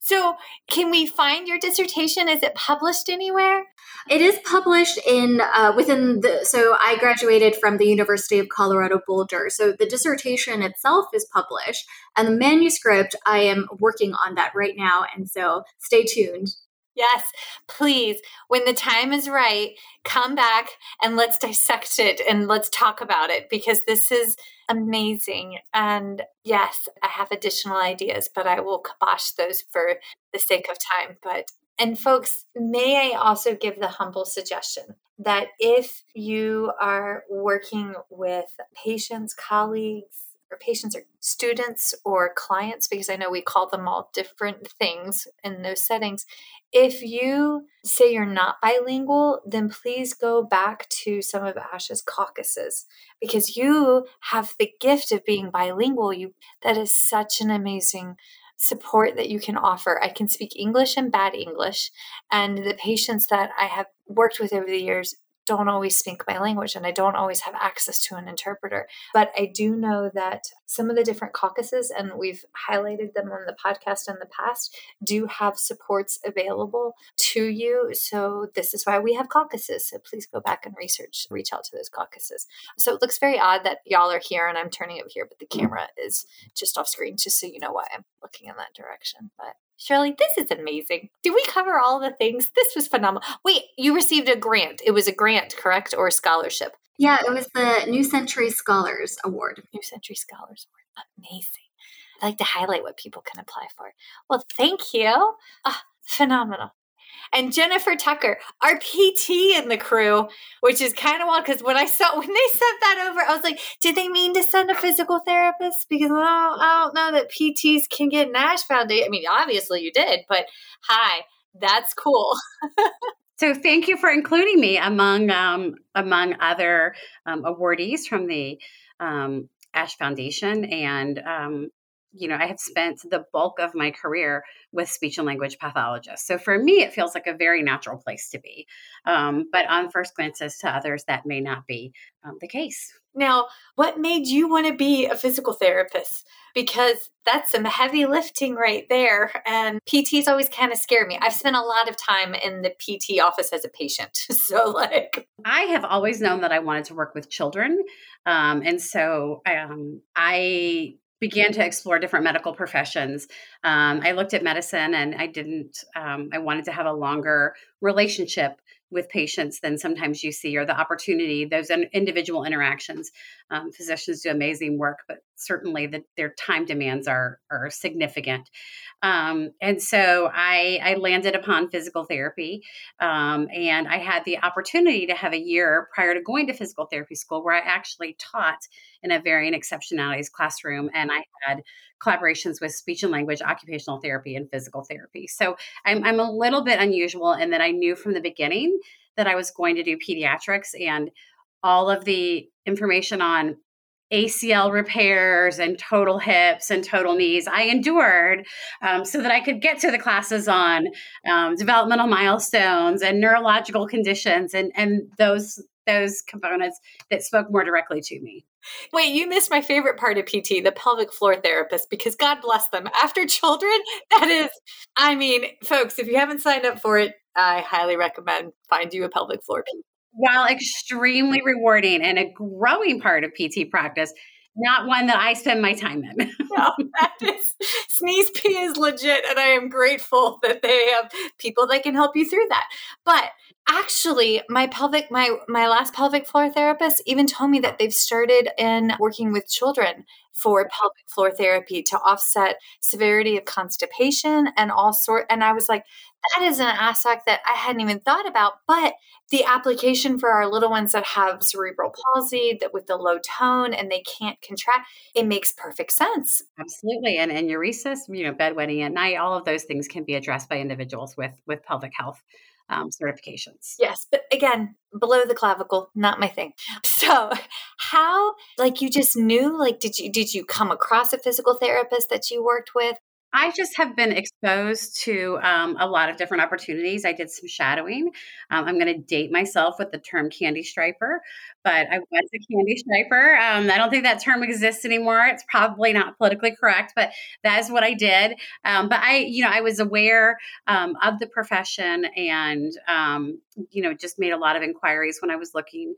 So, can we find your dissertation? Is it published anywhere? It is published in uh, within the. So I graduated from the University of Colorado Boulder. So the dissertation itself is published, and the manuscript I am working on that right now. And so stay tuned. Yes, please. When the time is right, come back and let's dissect it and let's talk about it because this is amazing. And yes, I have additional ideas, but I will kibosh those for the sake of time. But and folks, may I also give the humble suggestion that if you are working with patients, colleagues, or patients or students or clients, because I know we call them all different things in those settings. If you say you're not bilingual, then please go back to some of Ash's caucuses because you have the gift of being bilingual. You that is such an amazing support that you can offer. I can speak English and bad English, and the patients that I have worked with over the years don't always speak my language and I don't always have access to an interpreter. But I do know that some of the different caucuses, and we've highlighted them on the podcast in the past, do have supports available to you. So this is why we have caucuses. So please go back and research, reach out to those caucuses. So it looks very odd that y'all are here and I'm turning over here, but the camera is just off screen, just so you know why I'm looking in that direction. But Shirley, this is amazing. Did we cover all the things? This was phenomenal. Wait, you received a grant. It was a grant, correct? Or a scholarship? Yeah, it was the New Century Scholars Award. New Century Scholars Award. Amazing. I'd like to highlight what people can apply for. Well, thank you. Ah, phenomenal and Jennifer Tucker, our PT in the crew, which is kind of wild because when I saw when they sent that over, I was like, did they mean to send a physical therapist? Because I don't, I don't know that PTs can get Nash Foundation. I mean, obviously you did, but hi, that's cool. So thank you for including me among um, among other um, awardees from the um, Ash Foundation, and um, you know, I have spent the bulk of my career with speech and language pathologists. So for me, it feels like a very natural place to be. Um, but on first glances to others, that may not be um, the case. Now, what made you want to be a physical therapist? Because that's some heavy lifting right there. And PTs always kind of scare me. I've spent a lot of time in the PT office as a patient. So, like, I have always known that I wanted to work with children. Um, and so um, I began to explore different medical professions. Um, I looked at medicine and I didn't, um, I wanted to have a longer relationship with patients than sometimes you see, or the opportunity, those individual interactions. Um, physicians do amazing work, but certainly the, their time demands are are significant. Um, and so I, I, landed upon physical therapy, um, and I had the opportunity to have a year prior to going to physical therapy school where I actually taught in a varying exceptionalities classroom, and I had collaborations with speech and language, occupational therapy, and physical therapy. So I'm, I'm a little bit unusual in that I knew from the beginning that I was going to do pediatrics and all of the information on ACL repairs and total hips and total knees I endured um, so that I could get to the classes on um, developmental milestones and neurological conditions and and those those components that spoke more directly to me. Wait, you missed my favorite part of PT, the pelvic floor therapist, because God bless them. After children, that is, I mean, folks, if you haven't signed up for it, I highly recommend find you a pelvic floor PT. While extremely rewarding and a growing part of PT practice, not one that I spend my time in. no, that is Sneeze P is legit, and I am grateful that they have people that can help you through that. But actually, my pelvic, my my last pelvic floor therapist even told me that they've started in working with children for pelvic floor therapy to offset severity of constipation and all sort. And I was like, that is an aspect that I hadn't even thought about. But the application for our little ones that have cerebral palsy, that with the low tone and they can't contract, it makes perfect sense. Absolutely. And enuresis, you know, bedwetting at night, all of those things can be addressed by individuals with with pelvic health um, certifications. Yes, but again, below the clavicle, not my thing. So, how like you just knew like did you did you come across a physical therapist that you worked with? I just have been exposed to um, a lot of different opportunities. I did some shadowing. Um, I'm going to date myself with the term candy striper, but I was a candy striper. Um, I don't think that term exists anymore. It's probably not politically correct, but that is what I did. Um, but I, you know, I was aware um, of the profession and, um, you know, just made a lot of inquiries when I was looking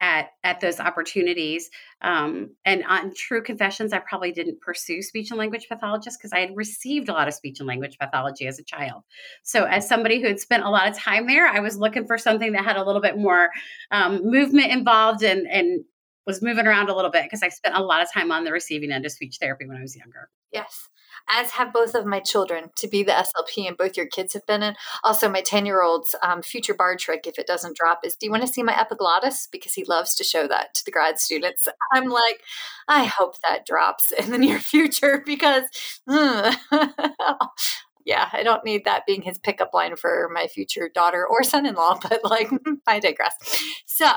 at at those opportunities um, and on true confessions i probably didn't pursue speech and language pathologists because i had received a lot of speech and language pathology as a child. So as somebody who had spent a lot of time there i was looking for something that had a little bit more um, movement involved and and was moving around a little bit because i spent a lot of time on the receiving end of speech therapy when i was younger yes as have both of my children to be the SLP, and both your kids have been in. Also, my 10 year old's um, future bar trick, if it doesn't drop, is do you want to see my epiglottis? Because he loves to show that to the grad students. I'm like, I hope that drops in the near future because. Mm, yeah, I don't need that being his pickup line for my future daughter or son in law, but like, I digress. So,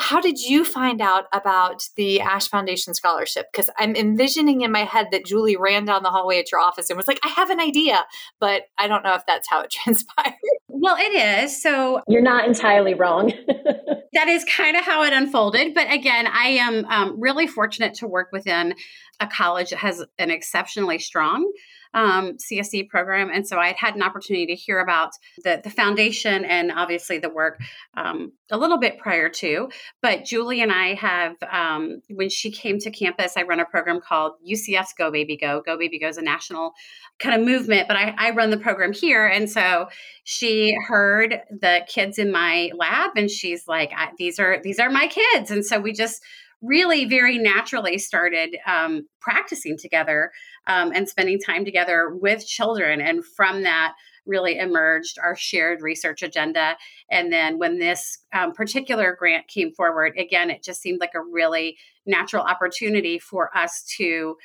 how did you find out about the Ash Foundation scholarship? Because I'm envisioning in my head that Julie ran down the hallway at your office and was like, I have an idea, but I don't know if that's how it transpired. Well, it is. So you're not entirely wrong. that is kind of how it unfolded. But again, I am um, really fortunate to work within a college that has an exceptionally strong um, CSD program. And so I had had an opportunity to hear about the, the foundation and obviously the work um, a little bit prior to. But Julie and I have, um, when she came to campus, I run a program called UCF's Go Baby Go. Go Baby Go is a national kind of movement, but I, I run the program here. And so she heard the kids in my lab and she's like, these are, these are my kids. And so we just, really very naturally started um, practicing together um, and spending time together with children. And from that, really emerged our shared research agenda. And then when this um, particular grant came forward, again, it just seemed like a really natural opportunity for us to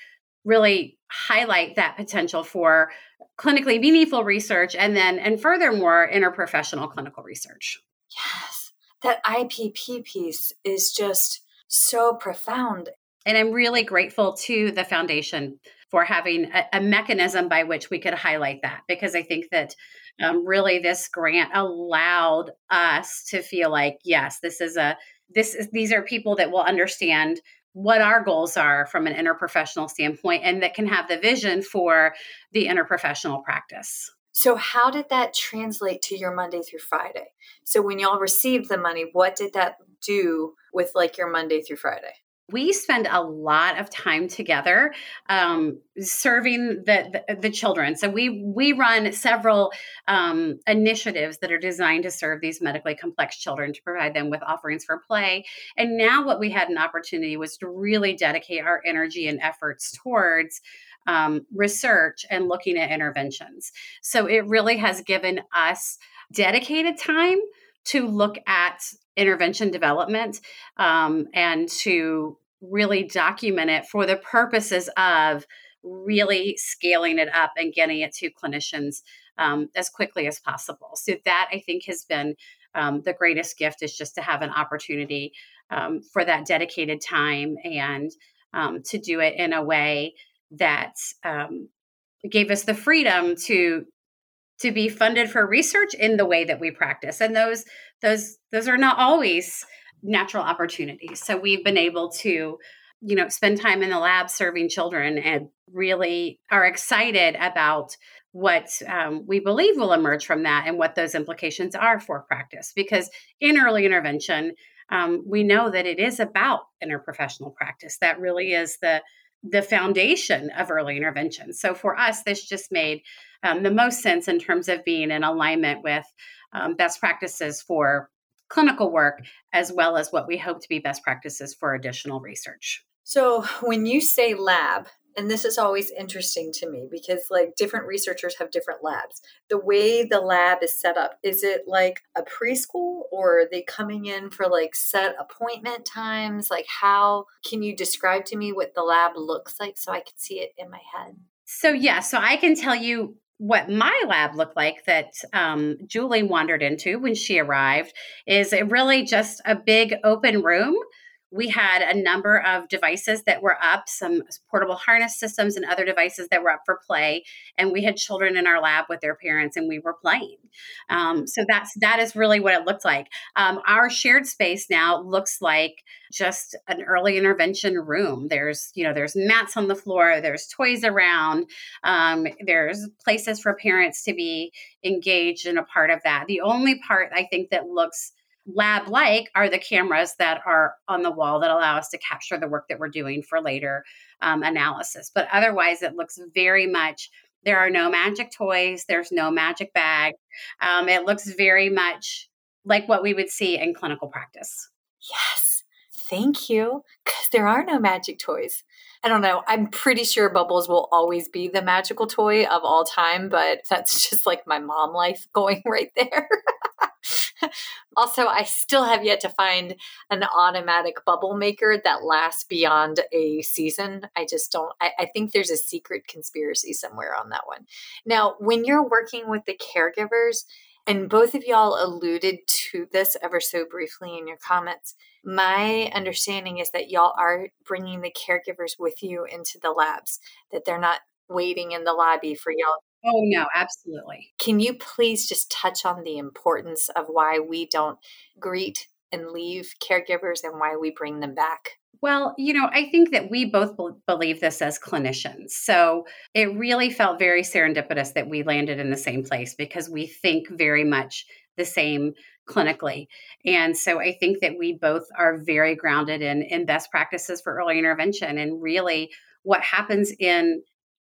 really highlight that potential for clinically meaningful research and then and furthermore interprofessional clinical research yes that ipp piece is just so profound. And I'm really grateful to the foundation for having a, a mechanism by which we could highlight that because I think that um, really this grant allowed us to feel like, yes, this is a this is these are people that will understand what our goals are from an interprofessional standpoint and that can have the vision for the interprofessional practice. So, how did that translate to your Monday through Friday? So, when y'all received the money, what did that do with like your Monday through Friday? We spend a lot of time together um, serving the, the, the children. So we we run several um, initiatives that are designed to serve these medically complex children to provide them with offerings for play. And now what we had an opportunity was to really dedicate our energy and efforts towards um, research and looking at interventions. So it really has given us dedicated time to look at intervention development um, and to really document it for the purposes of really scaling it up and getting it to clinicians um, as quickly as possible. So that I think has been um, the greatest gift is just to have an opportunity um, for that dedicated time and um, to do it in a way that um, gave us the freedom to to be funded for research in the way that we practice and those those those are not always natural opportunities. So we've been able to, you know, spend time in the lab serving children and really are excited about what um, we believe will emerge from that and what those implications are for practice. Because in early intervention, um, we know that it is about interprofessional practice. That really is the the foundation of early intervention. So for us, this just made um, the most sense in terms of being in alignment with um, best practices for clinical work, as well as what we hope to be best practices for additional research. So when you say lab, and this is always interesting to me because like different researchers have different labs. The way the lab is set up is it like a preschool or are they coming in for like set appointment times? Like how can you describe to me what the lab looks like so i can see it in my head? So yeah so i can tell you what my lab looked like that um, Julie wandered into when she arrived is it really just a big open room we had a number of devices that were up, some portable harness systems and other devices that were up for play. And we had children in our lab with their parents and we were playing. Um, so that's that is really what it looked like. Um, our shared space now looks like just an early intervention room. There's, you know, there's mats on the floor, there's toys around, um, there's places for parents to be engaged in a part of that. The only part I think that looks lab like are the cameras that are on the wall that allow us to capture the work that we're doing for later um, analysis. But otherwise, it looks very much there are no magic toys, there's no magic bag. Um, it looks very much like what we would see in clinical practice. Yes. Thank you. Because there are no magic toys. I don't know. I'm pretty sure bubbles will always be the magical toy of all time, but that's just like my mom life going right there. also, I still have yet to find an automatic bubble maker that lasts beyond a season. I just don't, I, I, think there's a secret conspiracy somewhere on that one. Now, when you're working with the caregivers, and both of y'all alluded to this ever so briefly in your comments. My understanding is that y'all are bringing the caregivers with you into the labs, that they're not waiting in the lobby for y'all Oh, no, absolutely. Can you please just touch on the importance of why we don't greet and leave caregivers and why we bring them back? Well, you know, I think that we both believe this as clinicians. So it really felt very serendipitous that we landed in the same place because we think very much the same clinically. And so I think that we both are very grounded in in best practices for early intervention and really what happens in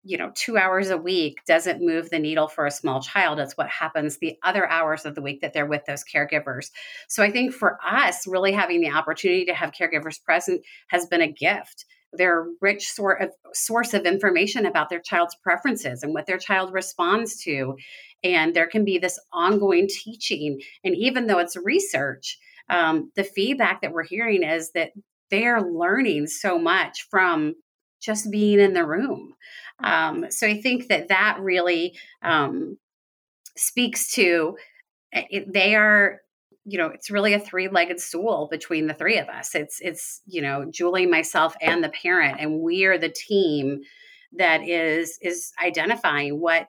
you know, two hours a week doesn't move the needle for a small child. It's what happens the other hours of the week that they're with those caregivers. So I think for us, really having the opportunity to have caregivers present has been a gift. They're a rich sort of source of information about their child's preferences and what their child responds to. And there can be this ongoing teaching. And even though it's research, um, the feedback that we're hearing is that they're learning so much from just being in the room. Um, so I think that that really um, speaks to eh, it, they are you know it's really a three-legged stool between the three of us. It's it's you know julie myself and the parent and we are the team that is is identifying what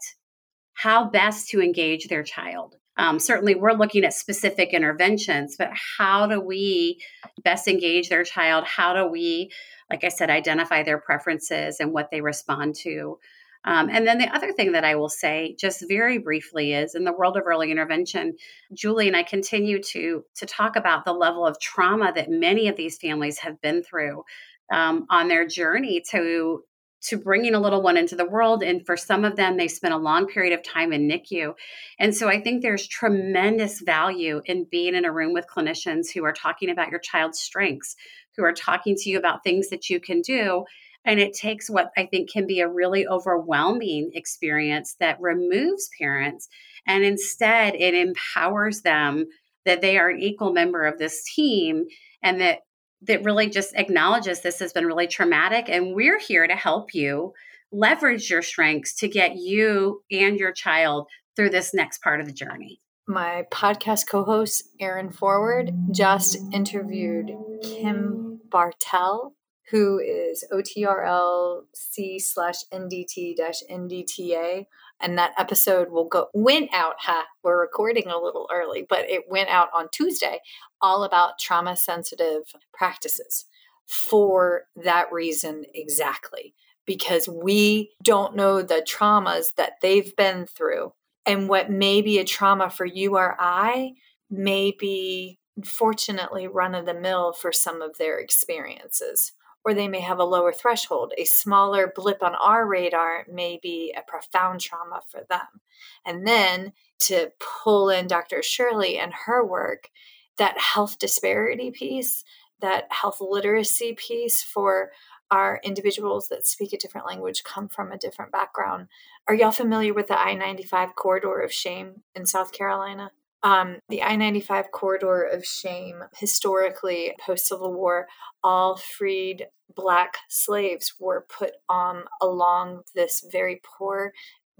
how best to engage their child. Um, certainly we're looking at specific interventions but how do we best engage their child? How do we like I said, identify their preferences and what they respond to. Um, and then the other thing that I will say, just very briefly, is in the world of early intervention, Julie and I continue to to talk about the level of trauma that many of these families have been through um, on their journey to to bringing a little one into the world. And for some of them, they spent a long period of time in NICU. And so I think there's tremendous value in being in a room with clinicians who are talking about your child's strengths, who are talking to you about things that you can do. And it takes what I think can be a really overwhelming experience that removes parents and instead it empowers them that they are an equal member of this team and that that really just acknowledges this has been really traumatic and we're here to help you leverage your strengths to get you and your child through this next part of the journey. My podcast co host, Erin Forward, just interviewed Kim Bartel, who is OTRLC slash NDT dash NDTA. And that episode will go, went out, ha, we're recording a little early, but it went out on Tuesday, all about trauma sensitive practices for that reason exactly. Because we don't know the traumas that they've been through. And what may be a trauma for you or I may be, unfortunately, run of the mill for some of their experiences or they may have a lower threshold. A smaller blip on our radar may be a profound trauma for them. And then to pull in Dr. Shirley and her work, that health disparity piece, that health literacy piece for our individuals that speak a different language, come from a different background. Are y'all familiar with the I 95 corridor of shame in South Carolina? Um, the I 95 corridor of shame, historically, post Civil War, all freed Black slaves were put um, along this very poor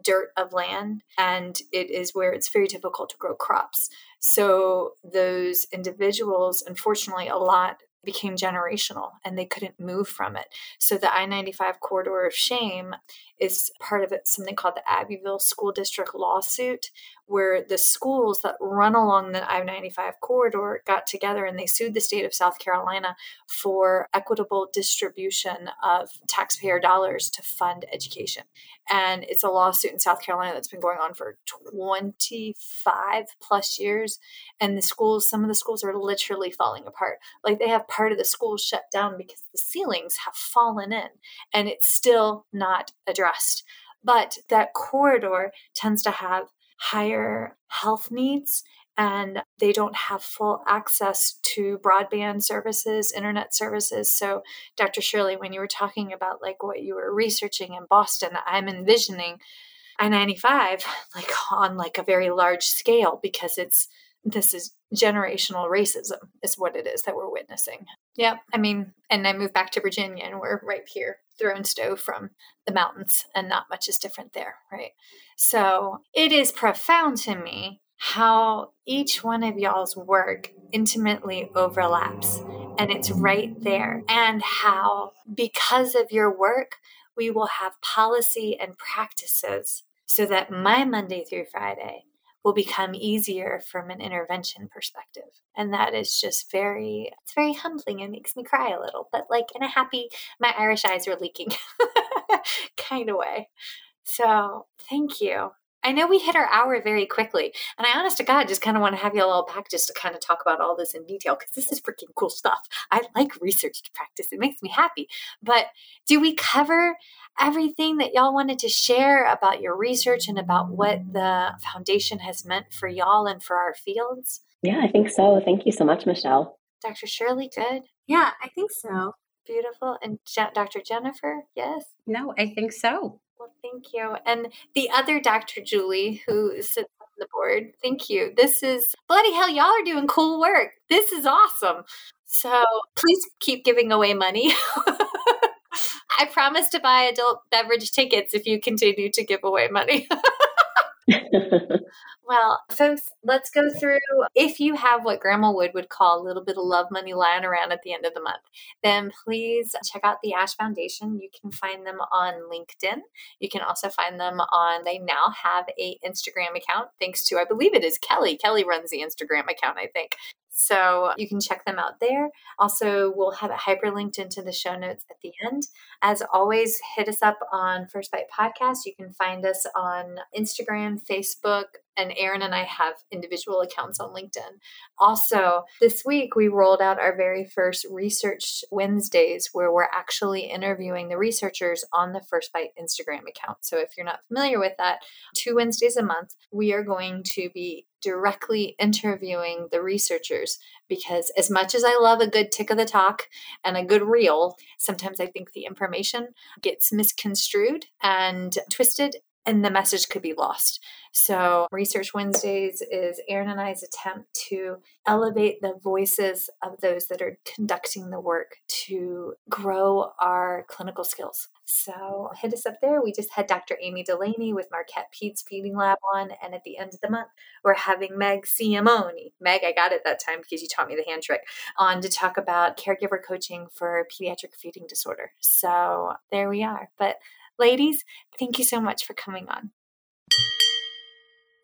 dirt of land, and it is where it's very difficult to grow crops. So, those individuals, unfortunately, a lot became generational and they couldn't move from it. So the I 95 corridor of shame is part of it, something called the Abbeville School District lawsuit, where the schools that run along the I 95 corridor got together and they sued the state of South Carolina for equitable distribution of taxpayer dollars to fund education. And it's a lawsuit in South Carolina that's been going on for 25 plus years. And the schools, some of the schools are literally falling apart. Like they have part of the school shut down because the ceilings have fallen in and it's still not addressed. But that corridor tends to have higher health needs and they don't have full access to broadband services, internet services. So, Dr. Shirley, when you were talking about like what you were researching in Boston, I'm envisioning I-95 like on like a very large scale because it's this is generational racism is what it is that we're witnessing. Yeah, I mean, and I moved back to Virginia and we're right here, thrown stove from the mountains, and not much is different there, right? So it is profound to me how each one of y'all's work intimately overlaps and it's right there, and how because of your work, we will have policy and practices so that my Monday through Friday will become easier from an intervention perspective. And that is just very, it's very humbling and makes me cry a little, but like in a happy, my Irish eyes are leaking kind of way. So thank you. I know we hit our hour very quickly, and I honest to God just kind of want to have you all all back just to kind of talk about all this in detail because this is freaking cool stuff. I like research to practice, it makes me happy. But do we cover everything that y'all wanted to share about your research and about what the foundation has meant for y'all and for our fields? Yeah, I think so. Thank you so much, Michelle. Dr. Shirley, good. Yeah, I think so. Beautiful. And Je- Dr. Jennifer, yes? No, I think so. Well, thank you. And the other Dr. Julie, who sits on the board, thank you. This is bloody hell, y'all are doing cool work. This is awesome. So please keep giving away money. I promise to buy adult beverage tickets if you continue to give away money. well, folks, let's go through. If you have what Grandma Wood would call a little bit of love money lying around at the end of the month, then please check out the Ash Foundation. You can find them on LinkedIn. You can also find them on, they now have a Instagram account, thanks to, I believe it is Kelly. Kelly runs the Instagram account, I think. So you can check them out there. Also, we'll have it hyperlinked into the show notes at the end. As always, hit us up on First Bite Podcast. You can find us on Instagram, Facebook, and Aaron and I have individual accounts on LinkedIn. Also, this week we rolled out our very first Research Wednesdays where we're actually interviewing the researchers on the First Bite Instagram account. So if you're not familiar with that, two Wednesdays a month, we are going to be directly interviewing the researchers because as much as I love a good tick of the talk and a good reel, sometimes I think the information gets misconstrued and twisted and the message could be lost. So, Research Wednesdays is Erin and I's attempt to elevate the voices of those that are conducting the work to grow our clinical skills. So hit us up there. We just had Dr. Amy Delaney with Marquette Peds Feeding Lab on, and at the end of the month, we're having Meg Simione. Meg, I got it that time because you taught me the hand trick on to talk about caregiver coaching for pediatric feeding disorder. So there we are. But ladies, thank you so much for coming on.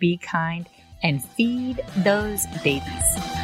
be kind, and feed those babies.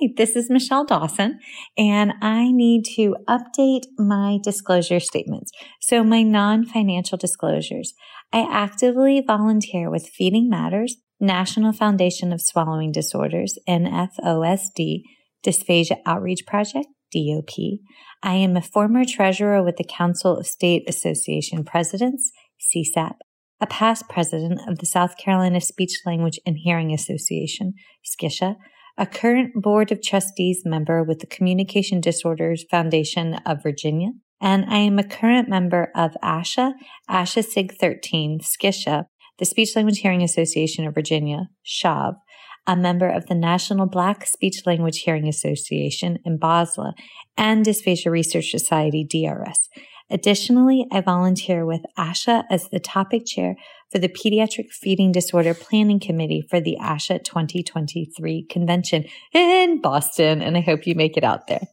Hey, this is Michelle Dawson, and I need to update my disclosure statements. So, my non financial disclosures. I actively volunteer with Feeding Matters, National Foundation of Swallowing Disorders, NFOSD, Dysphagia Outreach Project, DOP. I am a former treasurer with the Council of State Association Presidents, CSAP, a past president of the South Carolina Speech Language and Hearing Association, SCISHA, a current Board of Trustees member with the Communication Disorders Foundation of Virginia, and I am a current member of ASHA, ASHA SIG 13, SCISHA, the Speech Language Hearing Association of Virginia, SHAV, a member of the National Black Speech Language Hearing Association NBASLH, and Dysphagia Research Society, DRS. Additionally, I volunteer with ASHA as the topic chair for the Pediatric Feeding Disorder Planning Committee for the ASHA 2023 convention in Boston, and I hope you make it out there.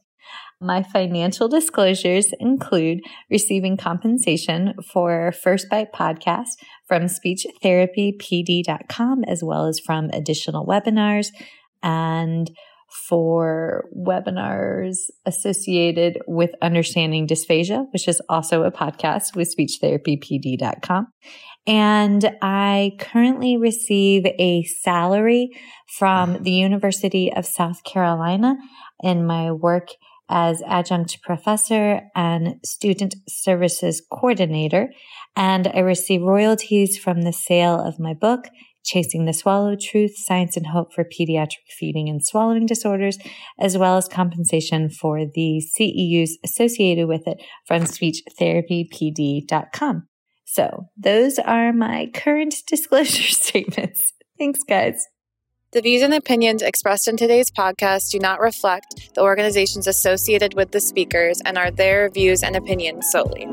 My financial disclosures include receiving compensation for First Bite podcast from speechtherapypd.com, as well as from additional webinars and for webinars associated with understanding dysphagia, which is also a podcast with speechtherapypd.com. And I currently receive a salary from mm-hmm. the University of South Carolina in my work as adjunct professor and student services coordinator, and I receive royalties from the sale of my book, Chasing the Swallow Truth, Science and Hope for Pediatric Feeding and Swallowing Disorders, as well as compensation for the CEUs associated with it from speechtherapypd.com. So those are my current disclosure statements. Thanks, guys. The views and opinions expressed in today's podcast do not reflect the organizations associated with the speakers and are their views and opinions solely.